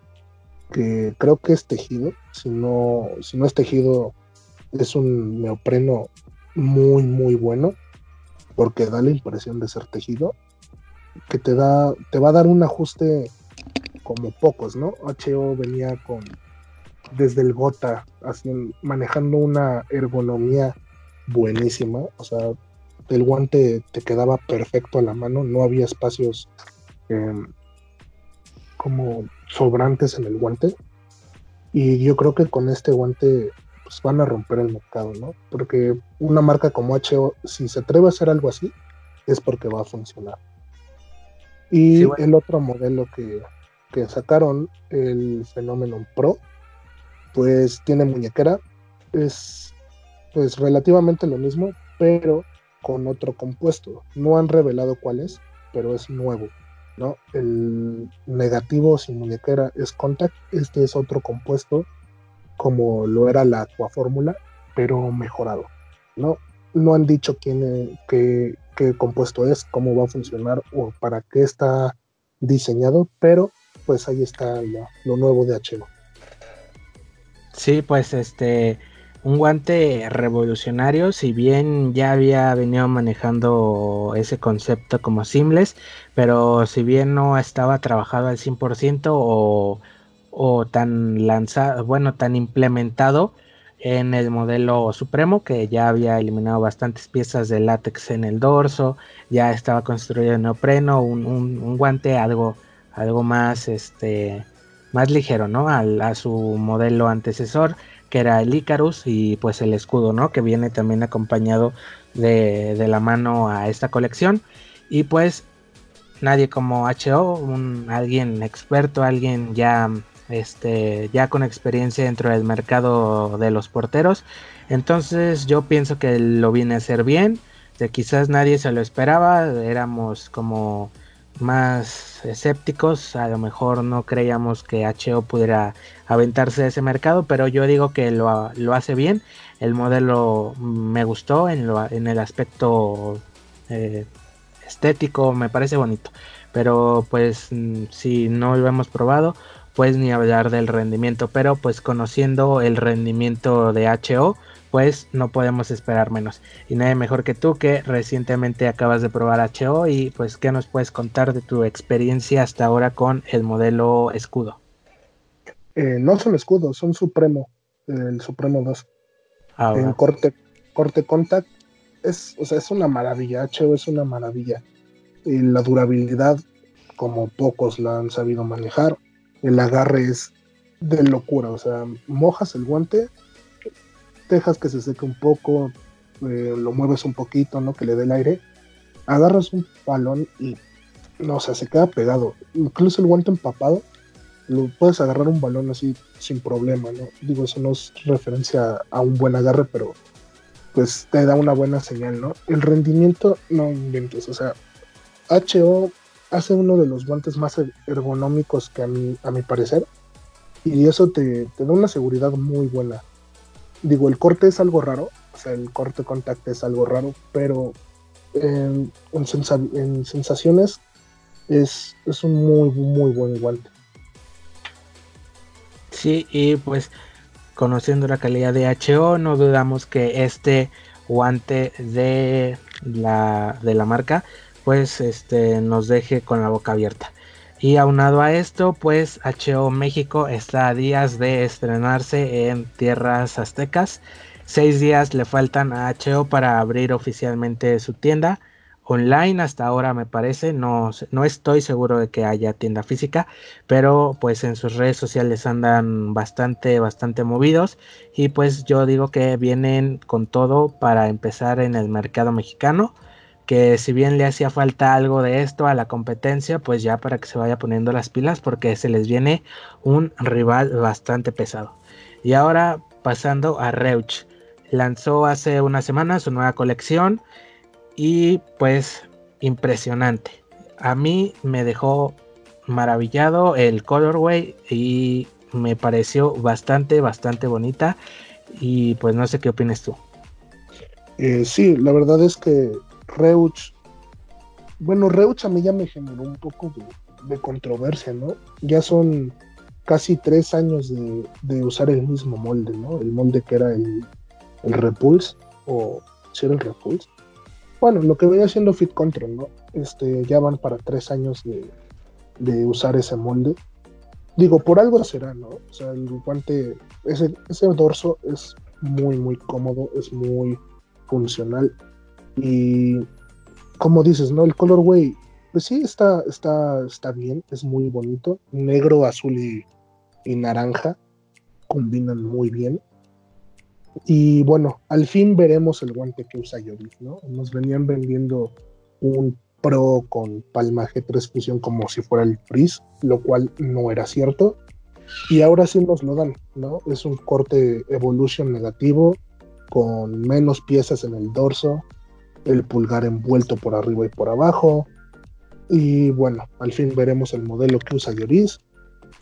que creo que es tejido. Si no, si no es tejido, es un neopreno muy, muy bueno, porque da la impresión de ser tejido que te da, te va a dar un ajuste como pocos, ¿no? HO venía con desde el gota, así, manejando una ergonomía buenísima, o sea, el guante te quedaba perfecto a la mano, no había espacios em, como sobrantes en el guante. Y yo creo que con este guante pues van a romper el mercado, ¿no? Porque una marca como HO, si se atreve a hacer algo así, es porque va a funcionar. Y el otro modelo que, sacaron, el Phenomenon Pro, pues tiene muñequera, es pues relativamente lo mismo, pero con otro compuesto. No han revelado cuál es, pero es nuevo, ¿no? El negativo sin muñequera es Contact, este es otro compuesto como lo era la Aquafórmula, pero mejorado, ¿no? No han dicho quién, qué, qué compuesto es, cómo va a funcionar o para qué está diseñado, pero pues ahí está lo, nuevo de HO.
Sí, pues este, un guante revolucionario, si bien ya había venido manejando ese concepto como simples, pero si bien no estaba trabajado al 100% o, o tan lanzado, bueno, tan implementado, en el modelo Supremo, que ya había eliminado bastantes piezas de látex en el dorso, ya estaba construido en neopreno, un, guante algo, algo más, este, más ligero, ¿no? a su modelo antecesor, que era el Icarus, y pues el escudo, ¿no? Que viene también acompañado de, de la mano a esta colección. Y pues nadie como HO, un, alguien experto, alguien ya este, ya con experiencia dentro del mercado de los porteros. Entonces yo pienso que lo viene a hacer bien. De quizás nadie se lo esperaba, éramos como más escépticos, a lo mejor no creíamos que HO pudiera aventarse a ese mercado, pero yo digo que lo, hace bien. El modelo me gustó en, en el aspecto eh, estético, me parece bonito. Pero pues si no lo hemos probado, pues ni hablar del rendimiento, pero pues conociendo el rendimiento de HO, pues no podemos esperar menos. Y nadie mejor que tú que recientemente acabas de probar HO y pues qué nos puedes contar de tu experiencia hasta ahora con el modelo escudo.
Eh, no son escudos, son Supremo, el Supremo 2. Ah, en corte, corte contact es, o sea, es una maravilla, HO es una maravilla. Y la durabilidad, como pocos la han sabido manejar, el agarre es de locura, o sea, mojas el guante, dejas que se seque un poco, eh, lo mueves un poquito, ¿no? Que le dé el aire agarras un balón y no, o sea, se queda pegado. Incluso el guante empapado, lo puedes agarrar un balón así sin problema, ¿no? Digo, eso no es referencia a un buen agarre, pero pues te da una buena señal, ¿no? El rendimiento, no inventes, o sea, HO hace uno de los guantes más er-, ergonómicos que a mi, a mi parecer, y eso te, te da una seguridad muy buena. Digo, el corte es algo raro, o sea, el corte contact es algo raro, pero en, en, sensaciones es, es, un muy, muy buen guante.
Sí, y pues conociendo la calidad de HO, no dudamos que este guante de la, de la marca, pues este, nos deje con la boca abierta. Y aunado a esto, pues HO México está a días de estrenarse en tierras aztecas. Seis días le faltan a HO para abrir oficialmente su tienda. Online hasta ahora me parece, no, no estoy seguro de que haya tienda física, pero pues en sus redes sociales andan bastante, bastante movidos. Y pues yo digo que vienen con todo para empezar en el mercado mexicano, que si bien le hacía falta algo de esto a la competencia, pues ya para que se vaya poniendo las pilas porque se les viene un rival bastante pesado. Y ahora pasando a Reuch, lanzó hace una semana su nueva colección y pues impresionante. A mí me dejó maravillado el colorway y me pareció bastante, bastante bonita. Y pues no sé qué opinas tú.
Eh, sí, la verdad es que Reuch, bueno, Reuch a mí ya me generó un poco de, controversia, ¿no? Ya son casi tres años de, usar el mismo molde, ¿no? El molde que era el, Repulse, o si era el Repulse, bueno, lo que venía siendo Fit Control, ¿no? Este, ya van para tres años de, usar ese molde. Digo, por algo será, ¿no? O sea, el guante, ese, ese dorso es muy, muy cómodo, es muy funcional. Y como dices, ¿no? El colorway, pues sí, está, está, está bien, es muy bonito. Negro, azul y, y naranja combinan muy bien. Y bueno, al fin veremos el guante que usa Joris, ¿no? Nos venían vendiendo un Pro con Palma G3 Fusion como si fuera el Freeze, lo cual no era cierto. Y ahora sí nos lo dan, ¿no? Es un corte Evolution negativo, con menos piezas en el dorso, el pulgar envuelto por arriba y por abajo. Y bueno, al fin veremos el modelo que usa Lloris.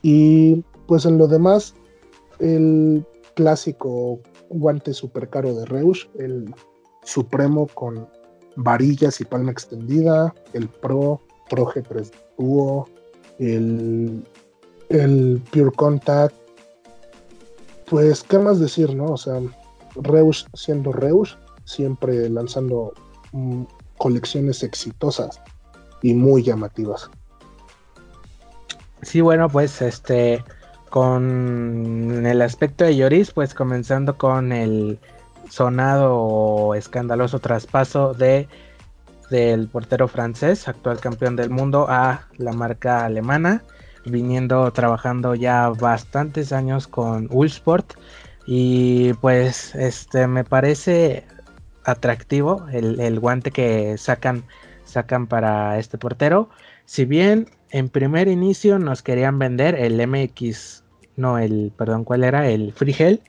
Y pues en lo demás, el clásico guante super caro de Reus, el Supremo con varillas y palma extendida, el Pro, Pro G3 Duo, el, el Pure Contact. Pues, ¿qué más decir, no? O sea, Reus siendo Reus, siempre lanzando mm, colecciones exitosas y muy llamativas.
Sí, bueno, pues este con el aspecto de Lloris, pues comenzando con el sonado o escandaloso traspaso de del portero francés, actual campeón del mundo, a la marca alemana, viniendo trabajando ya bastantes años con Ulsport y pues este me parece atractivo el, el guante que sacan sacan para este portero. Si bien en primer inicio nos querían vender el MX no el, perdón, ¿cuál era? El Frigel,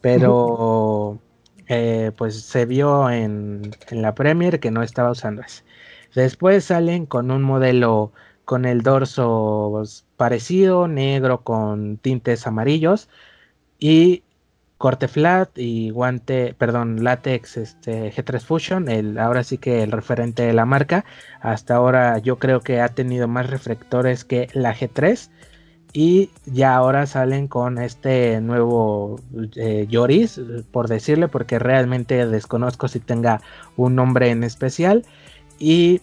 pero eh, pues se vio en, la Premier que no estaba usando ese. Después salen con un modelo con el dorso parecido, negro con tintes amarillos y corte flat y guante, perdón, látex este, G3 Fusion, el, ahora sí que el referente de la marca. Hasta ahora yo creo que ha tenido más reflectores que la G3 y ya ahora salen con este nuevo eh, Yoris, por decirle, porque realmente desconozco si tenga un nombre en especial. Y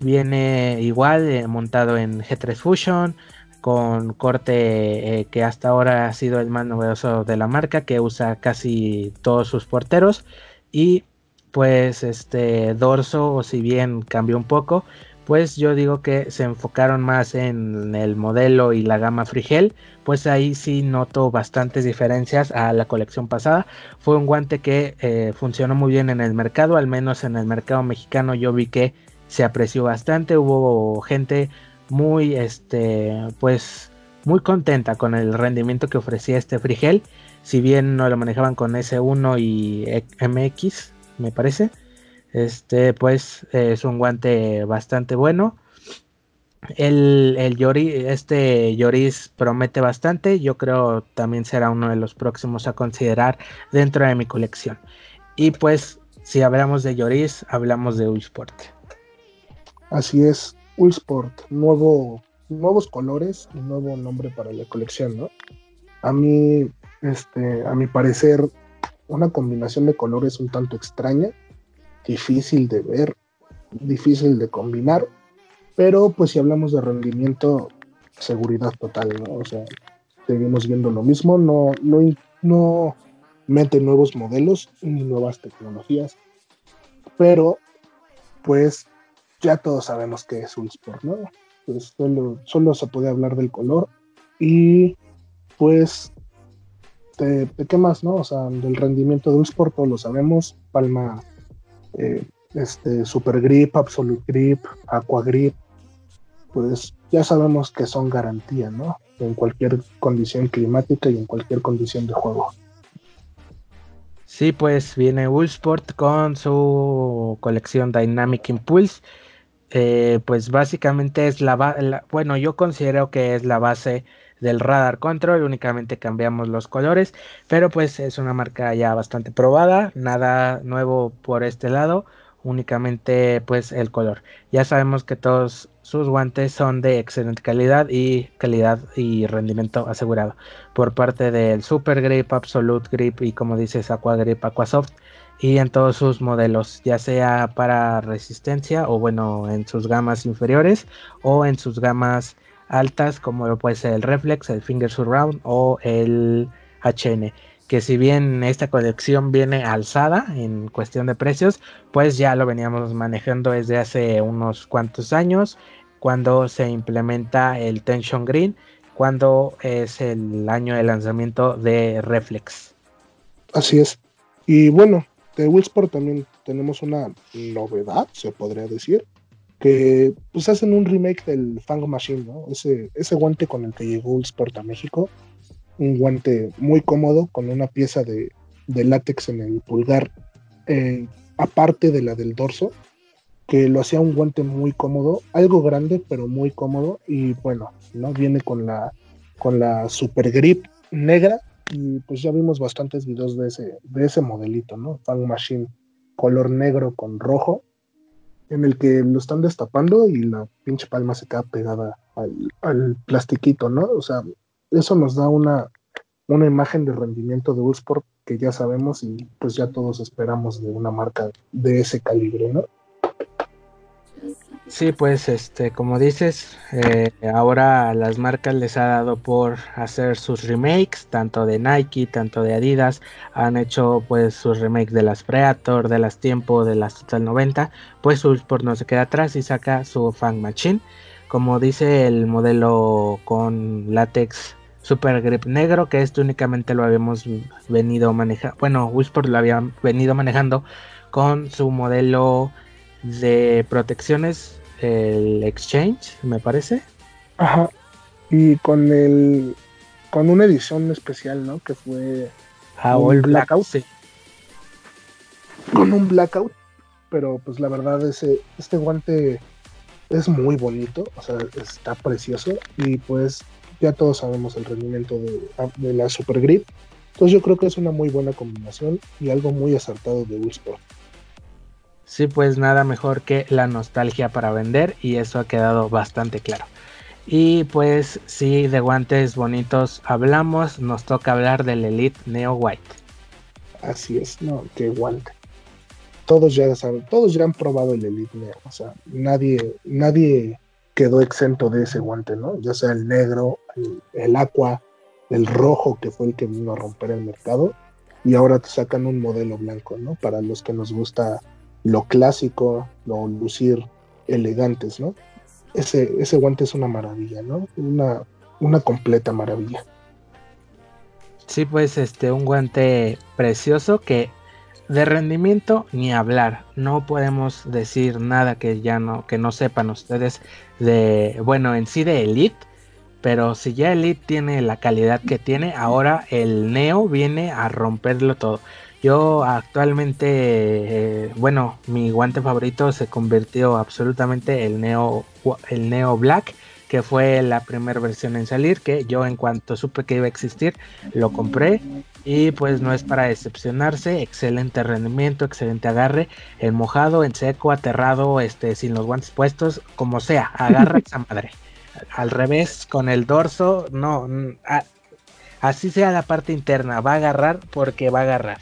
viene igual eh, montado en G3 Fusion, con corte eh, que hasta ahora ha sido el más novedoso de la marca, que usa casi todos sus porteros. Y pues este dorso, o si bien cambió un poco, pues yo digo que se enfocaron más en el modelo y la gama Frigel, pues ahí sí noto bastantes diferencias a la colección pasada. Fue un guante que eh, funcionó muy bien en el mercado, al menos en el mercado mexicano yo vi que se apreció bastante, hubo gente muy, este, pues, muy contenta con el rendimiento que ofrecía este frigel, si bien no lo manejaban con S1 y MX, me parece, este, pues, es un guante bastante bueno. El, el este Yoris promete bastante. Yo creo también será uno de los próximos a considerar dentro de mi colección. Y pues, si hablamos de Yoris, hablamos de Ulsport.
Así es, Ulsport, nuevo, nuevos colores y nuevo nombre para la colección, ¿no? A mí, este, a mi parecer, una combinación de colores un tanto extraña, difícil de ver, difícil de combinar pero pues si hablamos de rendimiento, seguridad total, ¿no? O sea, seguimos viendo lo mismo, no, no, no mete nuevos modelos ni nuevas tecnologías, pero pues ya todos sabemos que es un sport, ¿no? Pues solo, solo se puede hablar del color y pues de, qué más, ¿no? O sea, del rendimiento de un sport todos lo sabemos, palma, eh, este, super grip, absolute grip, aqua grip, pues ya sabemos que son garantía, ¿no? En cualquier condición climática y en cualquier condición de juego.
Sí, pues viene Ulsport con su colección Dynamic Impulse. Eh, pues básicamente es la, bueno, yo considero que es la base del radar control, únicamente cambiamos los colores, pero pues es una marca ya bastante probada, nada nuevo por este lado, únicamente pues el color. Ya sabemos que todos sus guantes son de excelente calidad y calidad y rendimiento asegurado por parte del Super Grip, Absolute Grip y como dices Aqua Grip, Aquasoft y en todos sus modelos, ya sea para resistencia o bueno en sus gamas inferiores o en sus gamas altas como lo puede ser el Reflex, el Finger Surround o el HN que si bien esta colección viene alzada en cuestión de precios, pues ya lo veníamos manejando desde hace unos cuantos años cuando se implementa el Tension Green, cuando es el año de lanzamiento de Reflex.
Así es. Y bueno, de Willsport también tenemos una novedad, se podría decir, que pues hacen un remake del Fang Machine, ¿no? Ese, ese guante con el que llegó Willsport a México, un guante muy cómodo con una pieza de, látex en el pulgar, eh, aparte de la del dorso, que lo hacía un guante muy cómodo, algo grande, pero muy cómodo. Y bueno, ¿no? Viene con la, con la super grip negra. Y pues ya vimos bastantes videos de ese, de ese modelito, ¿no? Fang Machine color negro con rojo, en el que lo están destapando y la pinche palma se queda pegada al, plastiquito, ¿no? O sea, eso nos da una, una imagen de rendimiento de Usport que ya sabemos y pues ya todos esperamos de una marca de ese calibre, ¿no?
Sí, pues este, como dices, eh, ahora las marcas les ha dado por hacer sus remakes, tanto de Nike, tanto de Adidas, han hecho pues sus remakes de las Predator, de las Tiempo, de las Total 90, pues Ulsport no se queda atrás y saca su Fan Machine, como dice el modelo con látex Super Grip negro, que este únicamente lo habíamos venido manejando, bueno, Ulsport lo había venido manejando con su modelo de protecciones el Exchange, me parece.
Ajá. Y con el con una edición especial, ¿no? Que fue
ah, un Blackout.
Con un Blackout, pero pues la verdad ese este guante es muy bonito, o sea, está precioso y pues ya todos sabemos el rendimiento de, de la Super Grip. Entonces yo creo que es una muy buena combinación y algo muy acertado de Sport.
Sí, pues nada mejor que la nostalgia para vender y eso ha quedado bastante claro. Y pues si de guantes bonitos hablamos, nos toca hablar del Elite Neo White.
Así es, no, qué guante. Todos ya saben, todos ya han probado el Elite Neo, o sea, nadie, nadie quedó exento de ese guante, ¿no? Ya sea el negro, el, el aqua, el rojo que fue el que vino a romper el mercado y ahora te sacan un modelo blanco, ¿no? Para los que nos gusta lo clásico, lo lucir elegantes, ¿no? Ese, ese guante es una maravilla, ¿no? Una, una completa maravilla.
Sí, pues este, un guante precioso que de rendimiento ni hablar. No podemos decir nada que ya no, que no sepan ustedes de, bueno, en sí de Elite. Pero si ya Elite tiene la calidad que tiene, ahora el Neo viene a romperlo todo. Yo actualmente, eh, bueno, mi guante favorito se convirtió absolutamente el Neo, el Neo Black, que fue la primera versión en salir, que yo en cuanto supe que iba a existir, lo compré y pues no es para decepcionarse, excelente rendimiento, excelente agarre, en mojado, en seco, aterrado, este, sin los guantes puestos, como sea, agarra esa madre. Al revés, con el dorso, no, así sea la parte interna, va a agarrar porque va a agarrar.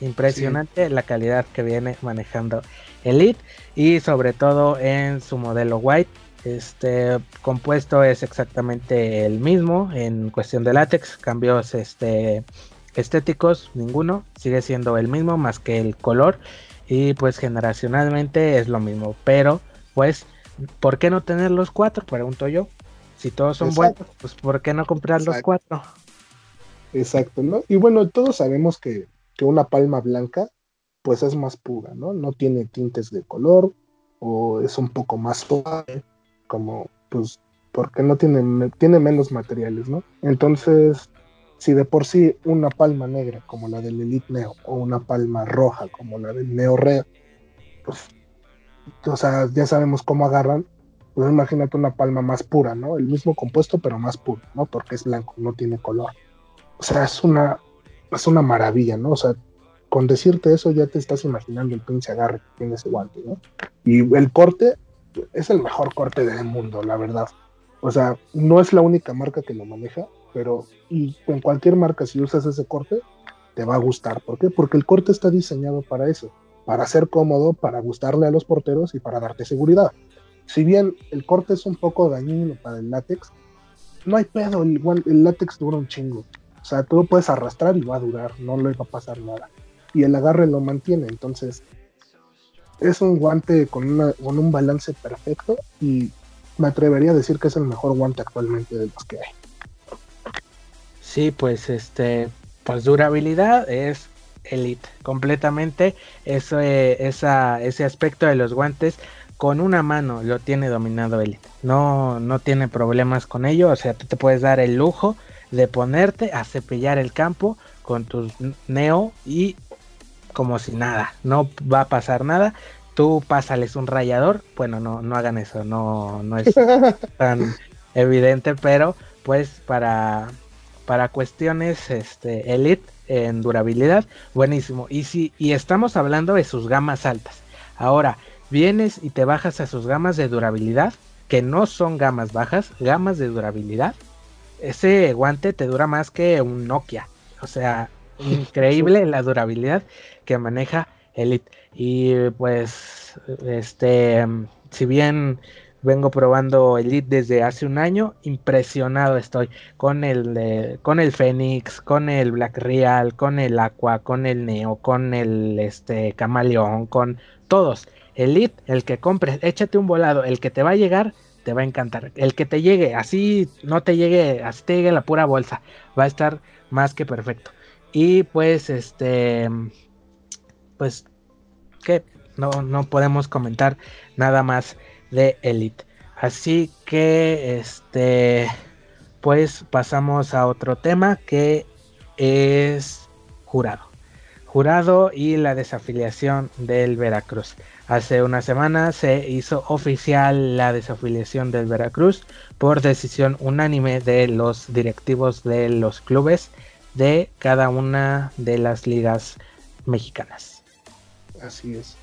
Impresionante la calidad que viene manejando Elite y sobre todo en su modelo White. Este compuesto es exactamente el mismo en cuestión de látex, cambios este, estéticos ninguno, sigue siendo el mismo más que el color y pues generacionalmente es lo mismo, pero pues ¿por qué no tener los cuatro? Pregunto yo. Si todos son buenos, pues ¿por qué no comprar los cuatro?
Exacto, ¿no? Y bueno, todos sabemos que que una palma blanca pues es más pura, ¿no? No tiene tintes de color o es un poco más suave, como pues porque no tiene, tiene menos materiales, ¿no? Entonces, si de por sí una palma negra como la del Elite Neo o una palma roja como la del Neo Red, pues, o sea, ya sabemos cómo agarran, pues imagínate una palma más pura, ¿no? El mismo compuesto, pero más puro, ¿no? Porque es blanco, no tiene color. O sea, es una, es una maravilla, ¿no? O sea, con decirte eso ya te estás imaginando el pinche agarre que tiene ese guante, ¿no? Y el corte es el mejor corte del mundo, la verdad. O sea, no es la única marca que lo maneja, pero y en cualquier marca si usas ese corte te va a gustar. ¿Por qué? Porque el corte está diseñado para eso, para ser cómodo, para gustarle a los porteros y para darte seguridad. Si bien el corte es un poco dañino para el látex, no hay pedo, el, el látex dura un chingo. O sea, tú lo puedes arrastrar y va a durar, no le va a pasar nada. Y el agarre lo mantiene, entonces es un guante con, una, con un balance perfecto y me atrevería a decir que es el mejor guante actualmente de los que hay.
Sí, pues este, pues durabilidad es elite, completamente. Eso, esa, ese aspecto de los guantes con una mano lo tiene dominado elite. No, no tiene problemas con ello, o sea, tú te puedes dar el lujo de ponerte a cepillar el campo con tus neo y como si nada, no va a pasar nada. Tú pásales un rayador, bueno, no, no hagan eso, no, no es tan evidente, pero pues para, para cuestiones este, elite en durabilidad, buenísimo. Y si y estamos hablando de sus gamas altas. Ahora, vienes y te bajas a sus gamas de durabilidad, que no son gamas bajas, gamas de durabilidad ese guante te dura más que un Nokia. O sea, increíble la durabilidad que maneja Elite. Y pues, este, si bien vengo probando Elite desde hace un año, impresionado estoy con el con el Fénix, con el Black Real, con el Aqua, con el Neo, con el este Camaleón, con todos. Elite, el que compres, échate un volado, el que te va a llegar te va a encantar. El que te llegue, así no te llegue, así te llegue la pura bolsa, va a estar más que perfecto. Y pues, este, pues, que no, no podemos comentar nada más de Elite. Así que, este, pues pasamos a otro tema que es jurado. Jurado y la desafiliación del Veracruz. Hace una semana se hizo oficial la desafiliación del Veracruz por decisión unánime de los directivos de los clubes de cada una de las ligas mexicanas.
Así es.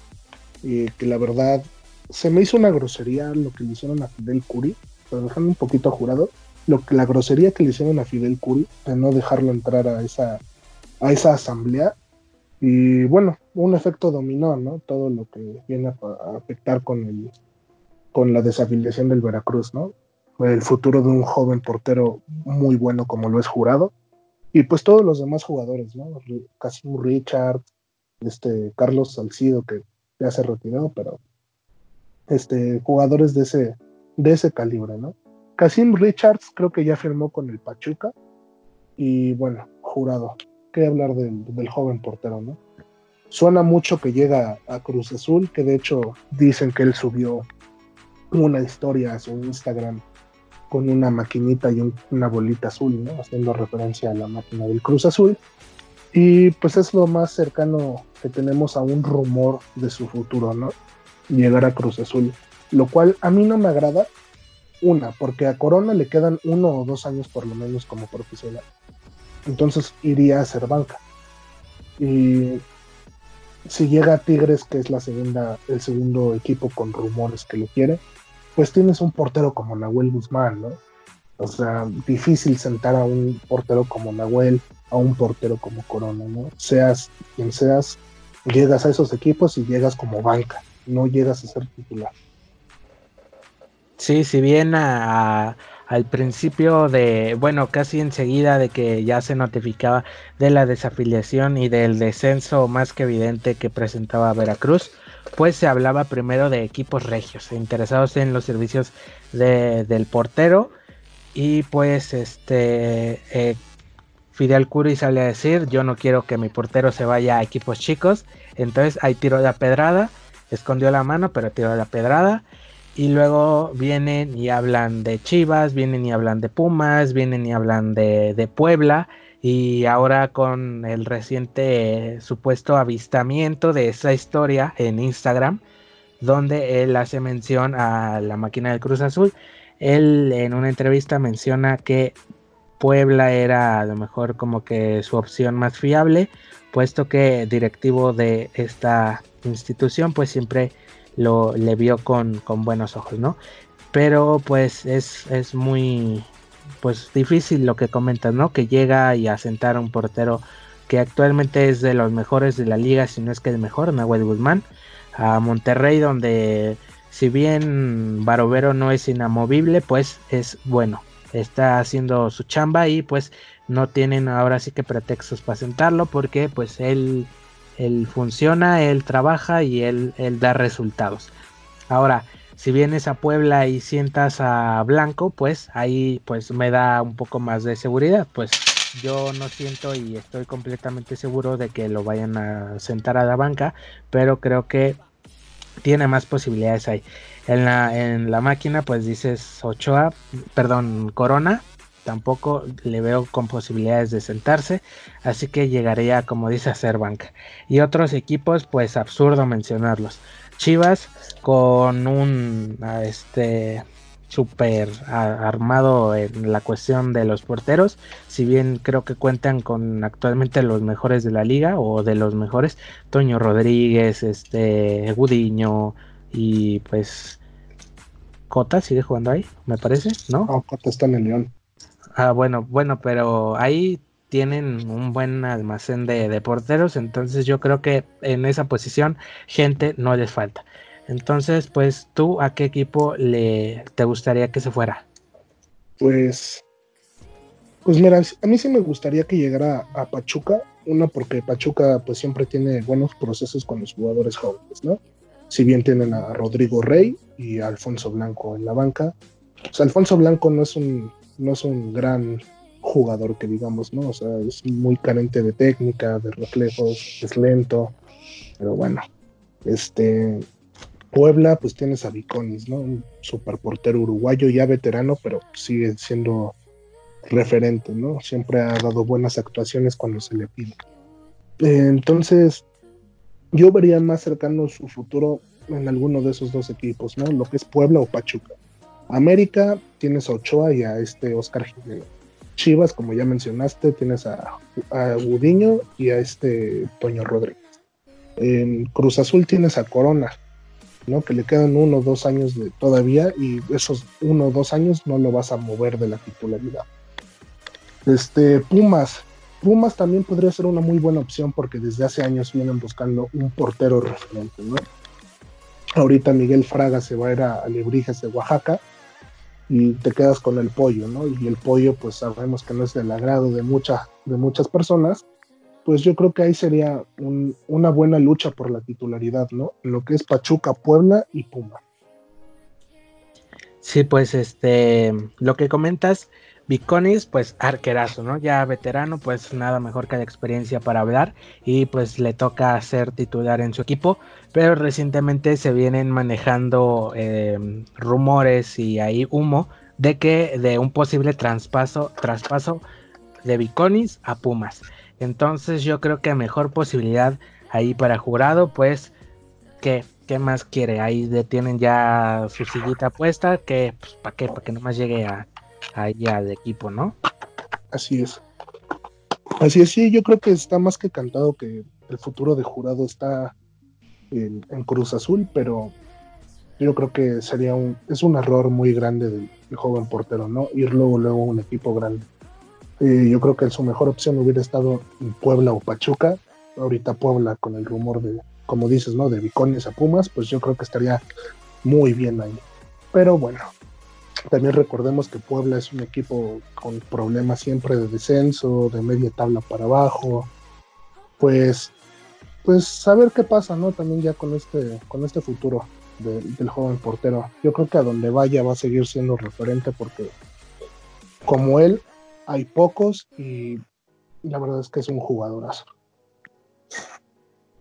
Y que la verdad se me hizo una grosería lo que le hicieron a Fidel Curi, pero dejando un poquito jurado, lo que la grosería que le hicieron a Fidel Curi de no dejarlo entrar a esa a esa asamblea y bueno, un efecto dominó, ¿no? Todo lo que viene a, afectar con, el, con la desafiliación del Veracruz, ¿no? El futuro de un joven portero muy bueno como lo es jurado. Y pues todos los demás jugadores, ¿no? Casim Richard, este Carlos Salcido, que ya se retiró, pero este, jugadores de ese, de ese calibre, ¿no? Casim Richards creo que ya firmó con el Pachuca. Y bueno, jurado, hablar del, joven portero, ¿no? Suena mucho que llega a Cruz Azul, que de hecho dicen que él subió una historia a su Instagram con una maquinita y una bolita azul, ¿no? Haciendo referencia a la máquina del Cruz Azul. Y pues es lo más cercano que tenemos a un rumor de su futuro, ¿no? Llegar a Cruz Azul. Lo cual a mí no me agrada, una, porque a Corona le quedan uno o dos años por lo menos como profesional. Entonces iría a ser banca. Y si llega a Tigres, que es la segunda, el segundo equipo con rumores que lo quiere, pues tienes un portero como Nahuel Guzmán, ¿no? O sea, difícil sentar a un portero como Nahuel, a un portero como Corona, ¿no? Seas quien seas, llegas a esos equipos y llegas como banca, no llegas a ser titular.
Sí, si bien a al principio de, bueno, casi enseguida de que ya se notificaba de la desafiliación y del descenso más que evidente que presentaba Veracruz, pues se hablaba primero de equipos regios interesados en los servicios del portero. Y pues este eh, Fidel Curi sale a decir yo no quiero que mi portero se vaya a equipos chicos entonces ahí tiró la pedrada escondió la mano pero tiró la pedrada y luego vienen y hablan de Chivas, vienen y hablan de Pumas, vienen y hablan de, Puebla. Y ahora con el reciente supuesto avistamiento de esa historia en Instagram, donde él hace mención a la máquina del Cruz Azul, él en una entrevista menciona que Puebla era a lo mejor como que su opción más fiable, puesto que directivo de esta institución pues siempre lo le vio con, buenos ojos, ¿no? Pero pues es, es muy pues difícil lo que comentas, ¿no? Que llega y a sentar a un portero que actualmente es de los mejores de la liga, si no es que el mejor, Nahuel Guzmán, a Monterrey, donde si bien Barovero no es inamovible, pues es bueno, está haciendo su chamba y pues no tienen ahora sí que pretextos para sentarlo porque pues él él funciona, él trabaja y él, él da resultados. Ahora, si vienes a Puebla y sientas a Blanco, pues ahí pues me da un poco más de seguridad, pues yo no siento y estoy completamente seguro de que lo vayan a sentar a la banca, pero creo que tiene más posibilidades ahí. En la, en la máquina pues dices Ochoa, perdón, Corona, tampoco le veo con posibilidades de sentarse, así que llegaría, como dice, a ser banca. Y otros equipos, pues absurdo mencionarlos. Chivas con un este super armado en la cuestión de los porteros, si bien creo que cuentan con actualmente los mejores de la liga o de los mejores, Toño Rodríguez, este Gudiño y pues Cota sigue jugando ahí, me parece, ¿no?
No, Cota está en el León.
Ah, bueno, bueno, pero ahí tienen un buen almacén de, porteros, entonces yo creo que en esa posición gente no les falta. Entonces, pues tú a qué equipo le te gustaría que se fuera?
Pues pues mira, a mí sí me gustaría que llegara a Pachuca, una porque Pachuca pues siempre tiene buenos procesos con los jugadores jóvenes, ¿no? Si bien tienen a Rodrigo Rey y a Alfonso Blanco en la banca, pues Alfonso Blanco no es un no es un gran jugador que digamos, ¿no? O sea, es muy carente de técnica, de reflejos, es lento, pero bueno, este Puebla, pues tienes a Viconis, ¿no? Un superportero uruguayo ya veterano, pero sigue siendo referente, ¿no? Siempre ha dado buenas actuaciones cuando se le pide. entonces, yo vería más cercano su futuro en alguno de esos dos equipos, ¿no? Lo que es Puebla o Pachuca. América tienes a Ochoa y a este Oscar Jiménez. Chivas, como ya mencionaste, tienes a, a Gudiño y a este Toño Rodríguez. En Cruz Azul tienes a Corona, ¿no? Que le quedan uno o dos años de, todavía y esos uno o dos años no lo vas a mover de la titularidad. Este, Pumas. Pumas también podría ser una muy buena opción porque desde hace años vienen buscando un portero referente, ¿no? Ahorita Miguel Fraga se va a ir a Alebrijes de Oaxaca y te quedas con el pollo, ¿no? Y el pollo, pues sabemos que no es del agrado de, mucha, de muchas personas, pues yo creo que ahí sería una buena lucha por la titularidad, ¿no? lo que es Pachuca, Puebla y Puma.
Sí, pues este, lo que comentas, Viconis, pues arquerazo, ¿no? Ya veterano, pues nada mejor que la experiencia para hablar y pues le toca ser titular en su equipo, pero recientemente se vienen manejando em, rumores y hay humo de que de un posible traspaso, traspaso de Viconis a Pumas. Entonces yo creo que mejor posibilidad ahí para jurado, pues que ¿qué más quiere? Ahí tienen ya su sillita puesta, que pues, ¿para qué? Para que nomás llegue a, ahí al equipo, ¿no?
Así es. Así es, sí, yo creo que está más que cantado que el futuro de jurado está en, Cruz Azul, pero yo creo que sería un, es un error muy grande del, joven portero, ¿no? Ir luego, luego a un equipo grande. Eh, yo creo que su mejor opción hubiera estado en Puebla o Pachuca. Ahorita Puebla con el rumor de, como dices, ¿no? De Bicones a Pumas, pues yo creo que estaría muy bien ahí. Pero bueno, también recordemos que Puebla es un equipo con problemas siempre de descenso, de media tabla para abajo. Pues, pues saber qué pasa, ¿no? También ya con este, con este futuro del joven portero. Yo creo que a donde vaya va a seguir siendo referente porque como él hay pocos y la verdad es que es un jugadorazo.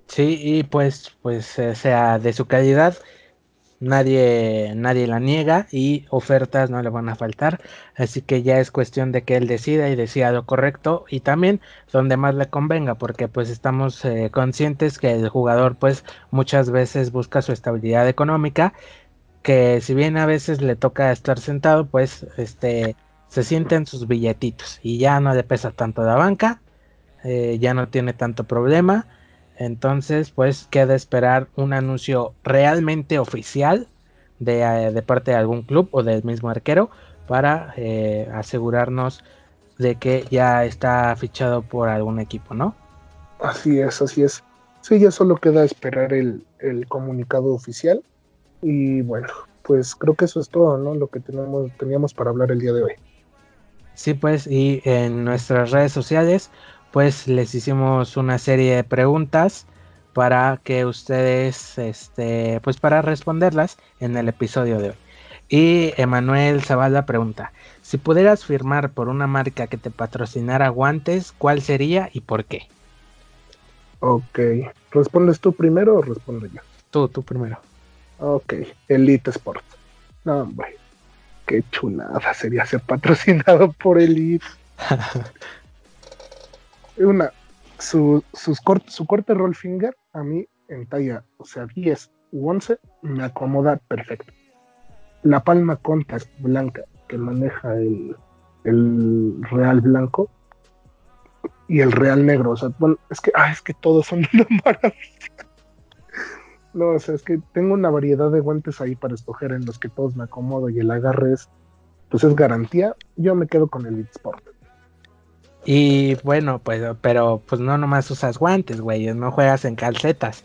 Sí, y pues, pues eh, sea de su calidad, nadie, nadie la niega y ofertas no le van a faltar. Así que ya es cuestión de que él decida y decida lo correcto y también donde más le convenga, porque pues estamos eh, conscientes que el jugador pues muchas veces busca su estabilidad económica, que si bien a veces le toca estar sentado, pues este se sienten sus billetitos y ya no le pesa tanto la banca, eh, ya no tiene tanto problema entonces, pues queda esperar un anuncio realmente oficial de, eh, parte de algún club o del mismo arquero para eh, asegurarnos de que ya está fichado por algún equipo, ¿no?
Así es, así es. Sí, ya solo queda esperar el, el comunicado oficial. Y bueno, pues creo que eso es todo, ¿no? Lo que tenemos, teníamos para hablar el día de hoy.
Sí, pues, y en nuestras redes sociales pues les hicimos una serie de preguntas para que ustedes, este, pues para responderlas en el episodio de hoy. Y Emanuel Zavala pregunta, si pudieras firmar por una marca que te patrocinara guantes, ¿cuál sería y por qué?
Ok, ¿respondes tú primero o respondo yo?
Tú, tú primero.
Ok, Elite Sport. No, hombre, qué chulada sería ser patrocinado por Elite. una, su, sus su corte roll finger a mí en talla, o sea, 10 u 11 me acomoda perfecto. La palma contact blanca que maneja el, el real blanco y el real negro, o sea, bueno, es que, ah, es que todos son una maravilla. No, o sea, es que tengo una variedad de guantes ahí para escoger en los que todos me acomodo y el agarre es, pues es garantía. Yo me quedo con el Sport.
Y bueno, pues, pero pues no nomás usas guantes, güey, no juegas en calcetas.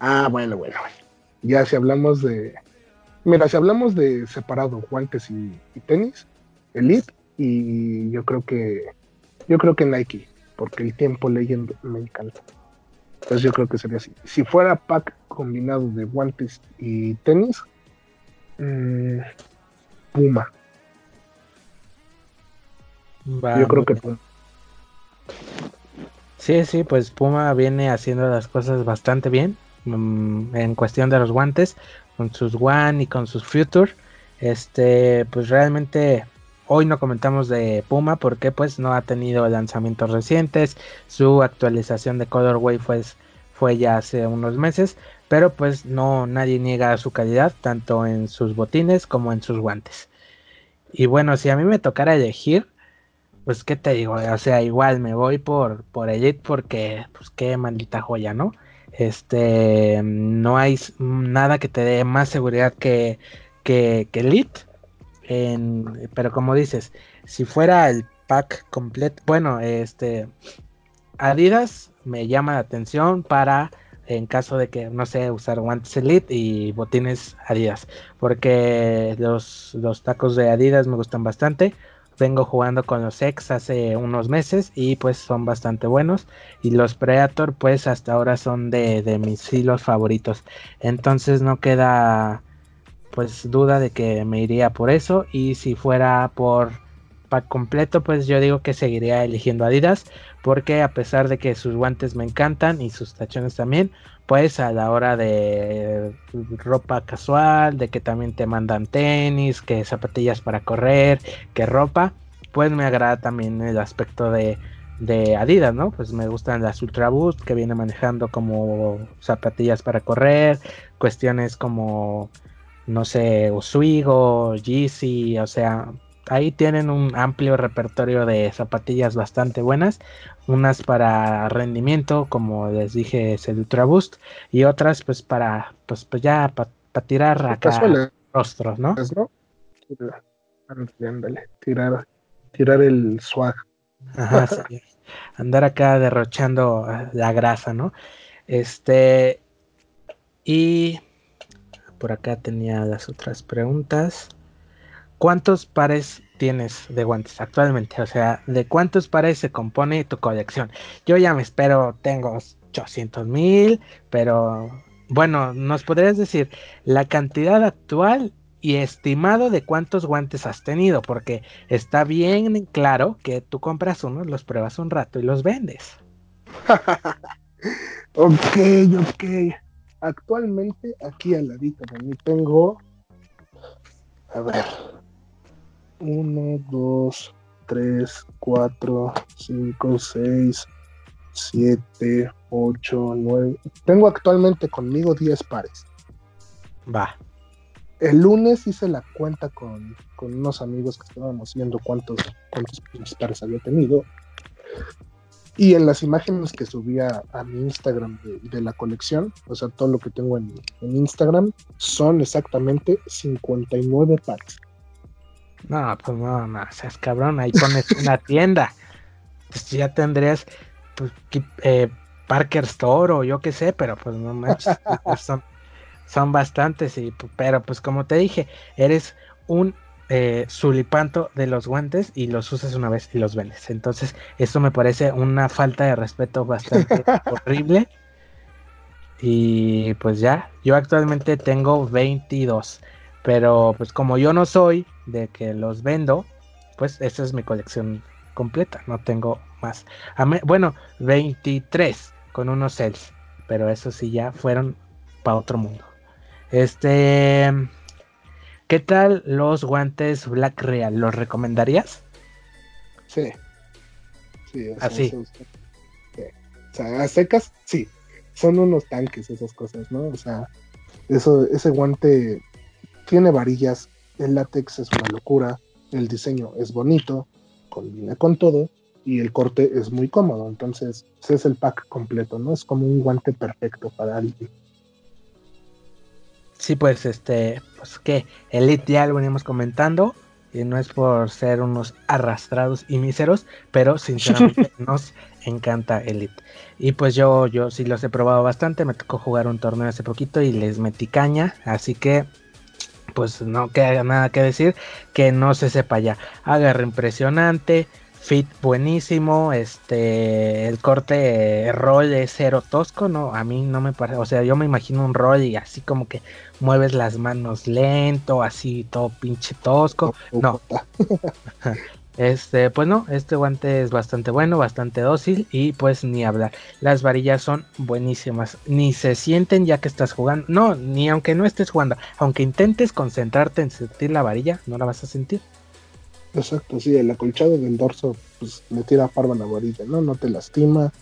Ah, bueno, bueno, Ya si hablamos de. Mira, si hablamos de separado, guantes y, tenis, Elite, y yo creo que. Yo creo que Nike, porque el tiempo leyendo me encanta. Entonces yo creo que sería así. Si fuera pack combinado de guantes y tenis, mmm, Puma. yo creo que Puma.
Sí, sí, pues Puma viene haciendo las cosas bastante bien mm, en cuestión de los guantes, con sus One y con sus Future. Este, pues realmente hoy no comentamos de Puma porque pues no ha tenido lanzamientos recientes, su actualización de Colorway fue, fue ya hace unos meses, pero pues no nadie niega su calidad tanto en sus botines como en sus guantes. Y bueno, si a mí me tocara elegir, pues qué te digo, o sea, igual me voy por, por Elite porque, pues qué maldita joya, ¿no? Este, no hay nada que te dé más seguridad que, que, Elite, pero como dices, si fuera el pack completo, bueno, este, Adidas me llama la atención para en caso de que, no sé, usar guantes Elite y botines Adidas, porque los, los tacos de Adidas me gustan bastante vengo jugando con los ex hace unos meses y pues son bastante buenos. Y los Predator pues hasta ahora son de, mis hilos favoritos. Entonces no queda pues duda de que me iría por eso. Y si fuera por pack completo, pues yo digo que seguiría eligiendo Adidas, porque a pesar de que sus guantes me encantan y sus tachones también, pues a la hora de ropa casual, de que también te mandan tenis, que zapatillas para correr, que ropa, pues me agrada también el aspecto de, Adidas, ¿no? Pues me gustan las Ultra Boost que viene manejando como zapatillas para correr, cuestiones como no sé, Oswego, Yeezy, o sea, ahí tienen un amplio repertorio de zapatillas bastante buenas, unas para rendimiento, como les dije, es el Ultra Boost, y otras pues para, pues, pues ya para tirar acá rostros, ¿no? ¿no?
tirar, tirar el swag.
Ajá, sí. Andar acá derrochando la grasa, ¿no? Este, y por acá tenía las otras preguntas. ¿Cuántos pares tienes de guantes actualmente? O sea, ¿de cuántos pares se compone tu colección? Yo ya me espero, tengo 800 mil, pero bueno, ¿nos podrías decir la cantidad actual y estimado de cuántos guantes has tenido? Porque está bien claro que tú compras uno, los pruebas un rato y los vendes.
ok, ok. Actualmente aquí al ladito de mí tengo, a ver, 1, 2, 3, 4, 5, 6, 7, 8, 9. Tengo actualmente conmigo 10 pares.
Va.
El lunes hice la cuenta con, con unos amigos que estábamos viendo cuántos, cuántos pares había tenido. Y en las imágenes que subía a mi Instagram de, la colección, o sea, todo lo que tengo en, en Instagram, son exactamente 59 pares.
No, pues no, no, seas cabrón, ahí pones una tienda. Pues ya tendrías pues, eh, Parker Store o yo qué sé, pero pues no manches, pues, son, son bastantes, y, pero pues como te dije, eres un eh, sulipanto de los guantes y los usas una vez y los vendes. Entonces, eso me parece una falta de respeto bastante horrible. Y pues ya, yo actualmente tengo 22. Pero pues como yo no soy de que los vendo, pues esa es mi colección completa. No tengo más. bueno, 23 con unos cells. Pero eso sí ya fueron para otro mundo. Este... ¿Qué tal los guantes Black Real? ¿Los recomendarías?
Sí. Sí,
así.
O sea, a secas, sí. Son unos tanques esas cosas, ¿no? O sea, eso, ese guante tiene varillas, el látex es una locura, el diseño es bonito, combina con todo y el corte es muy cómodo. Entonces, ese es el pack completo, ¿no? Es como un guante perfecto para alguien.
Sí, pues este, pues que Elite ya lo venimos comentando y no es por ser unos arrastrados y míseros, pero sinceramente nos encanta Elite. Y pues yo, yo sí los he probado bastante, me tocó jugar un torneo hace poquito y les metí caña, así que pues no queda nada que decir que no se sepa ya. Agarre impresionante, fit buenísimo, este, el corte roll es cero tosco, no, a mí no me parece, o sea, yo me imagino un roll y así como que mueves las manos lento, así todo pinche tosco, no. Este, pues no, este guante es bastante bueno, bastante dócil y pues ni hablar. Las varillas son buenísimas, ni se sienten ya que estás jugando, no, ni aunque no estés jugando, aunque intentes concentrarte en sentir la varilla, no la vas a sentir.
Exacto, sí, el acolchado del dorso pues le tira farba a la varilla, ¿no? No te lastima.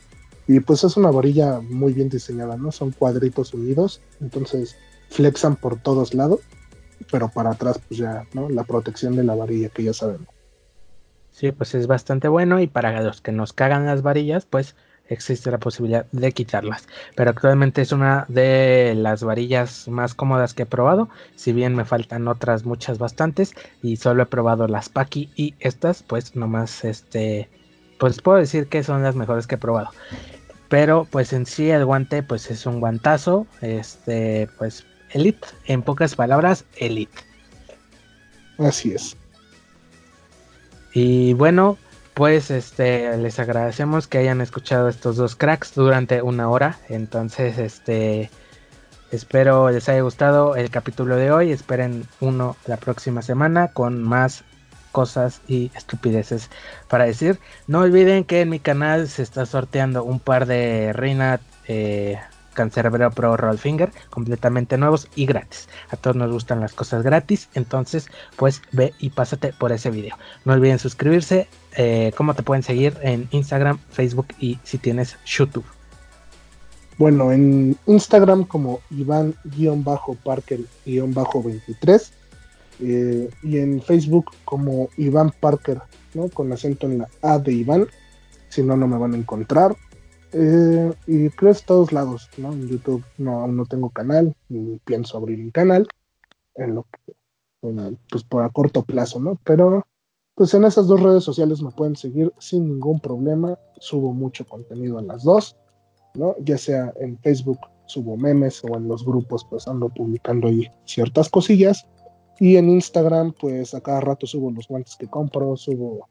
Y pues es una varilla muy bien diseñada, ¿no? Son cuadritos unidos, entonces flexan por todos lados, pero para atrás pues ya, ¿no? La protección de la varilla que ya sabemos.
Sí, pues es bastante bueno y para los que nos cagan las varillas, pues existe la posibilidad de quitarlas. Pero actualmente es una de las varillas más cómodas que he probado. Si bien me faltan otras muchas bastantes. Y solo he probado las Paki y estas, pues nomás este. Pues puedo decir que son las mejores que he probado. Pero pues en sí el guante pues es un guantazo. Este pues Elite. En pocas palabras, Elite.
Así es.
Y bueno, pues este les agradecemos que hayan escuchado estos dos cracks durante una hora. Entonces, este espero les haya gustado el capítulo de hoy. Esperen uno la próxima semana con más cosas y estupideces para decir. No olviden que en mi canal se está sorteando un par de Reina eh, Cancerbero Pro Rollfinger completamente nuevos y gratis. A todos nos gustan las cosas gratis, entonces pues ve y pásate por ese video. No olviden suscribirse, eh, cómo te pueden seguir en Instagram, Facebook y si tienes YouTube.
Bueno, en Instagram como Iván-Parker-23 eh, y en Facebook como Iván Parker, ¿no? Con acento en la A de Iván. Si no, no me van a encontrar. Eh, y creo que todos lados, ¿no? En YouTube no, no tengo canal, ni pienso abrir un canal, en lo que, pues por a corto plazo, ¿no? Pero pues en esas dos redes sociales me pueden seguir sin ningún problema, subo mucho contenido en las dos, ¿no? Ya sea en Facebook subo memes o en los grupos pues ando publicando ahí ciertas cosillas y en Instagram pues a cada rato subo los guantes que compro, subo,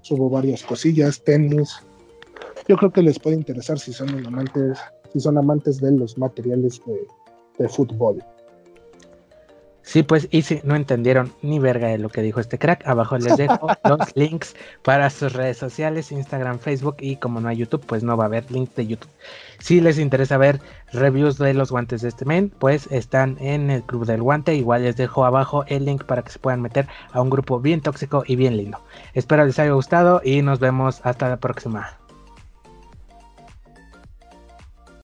subo varias cosillas, tenis, yo creo que les puede interesar si son amantes, si son amantes de los materiales de, fútbol.
Sí, pues, y si no entendieron ni verga de lo que dijo este crack, abajo les dejo los links para sus redes sociales, Instagram, Facebook y como no hay YouTube, pues no va a haber link de YouTube. Si les interesa ver reviews de los guantes de este men, pues están en el Club del Guante, igual les dejo abajo el link para que se puedan meter a un grupo bien tóxico y bien lindo. Espero les haya gustado y nos vemos hasta la próxima.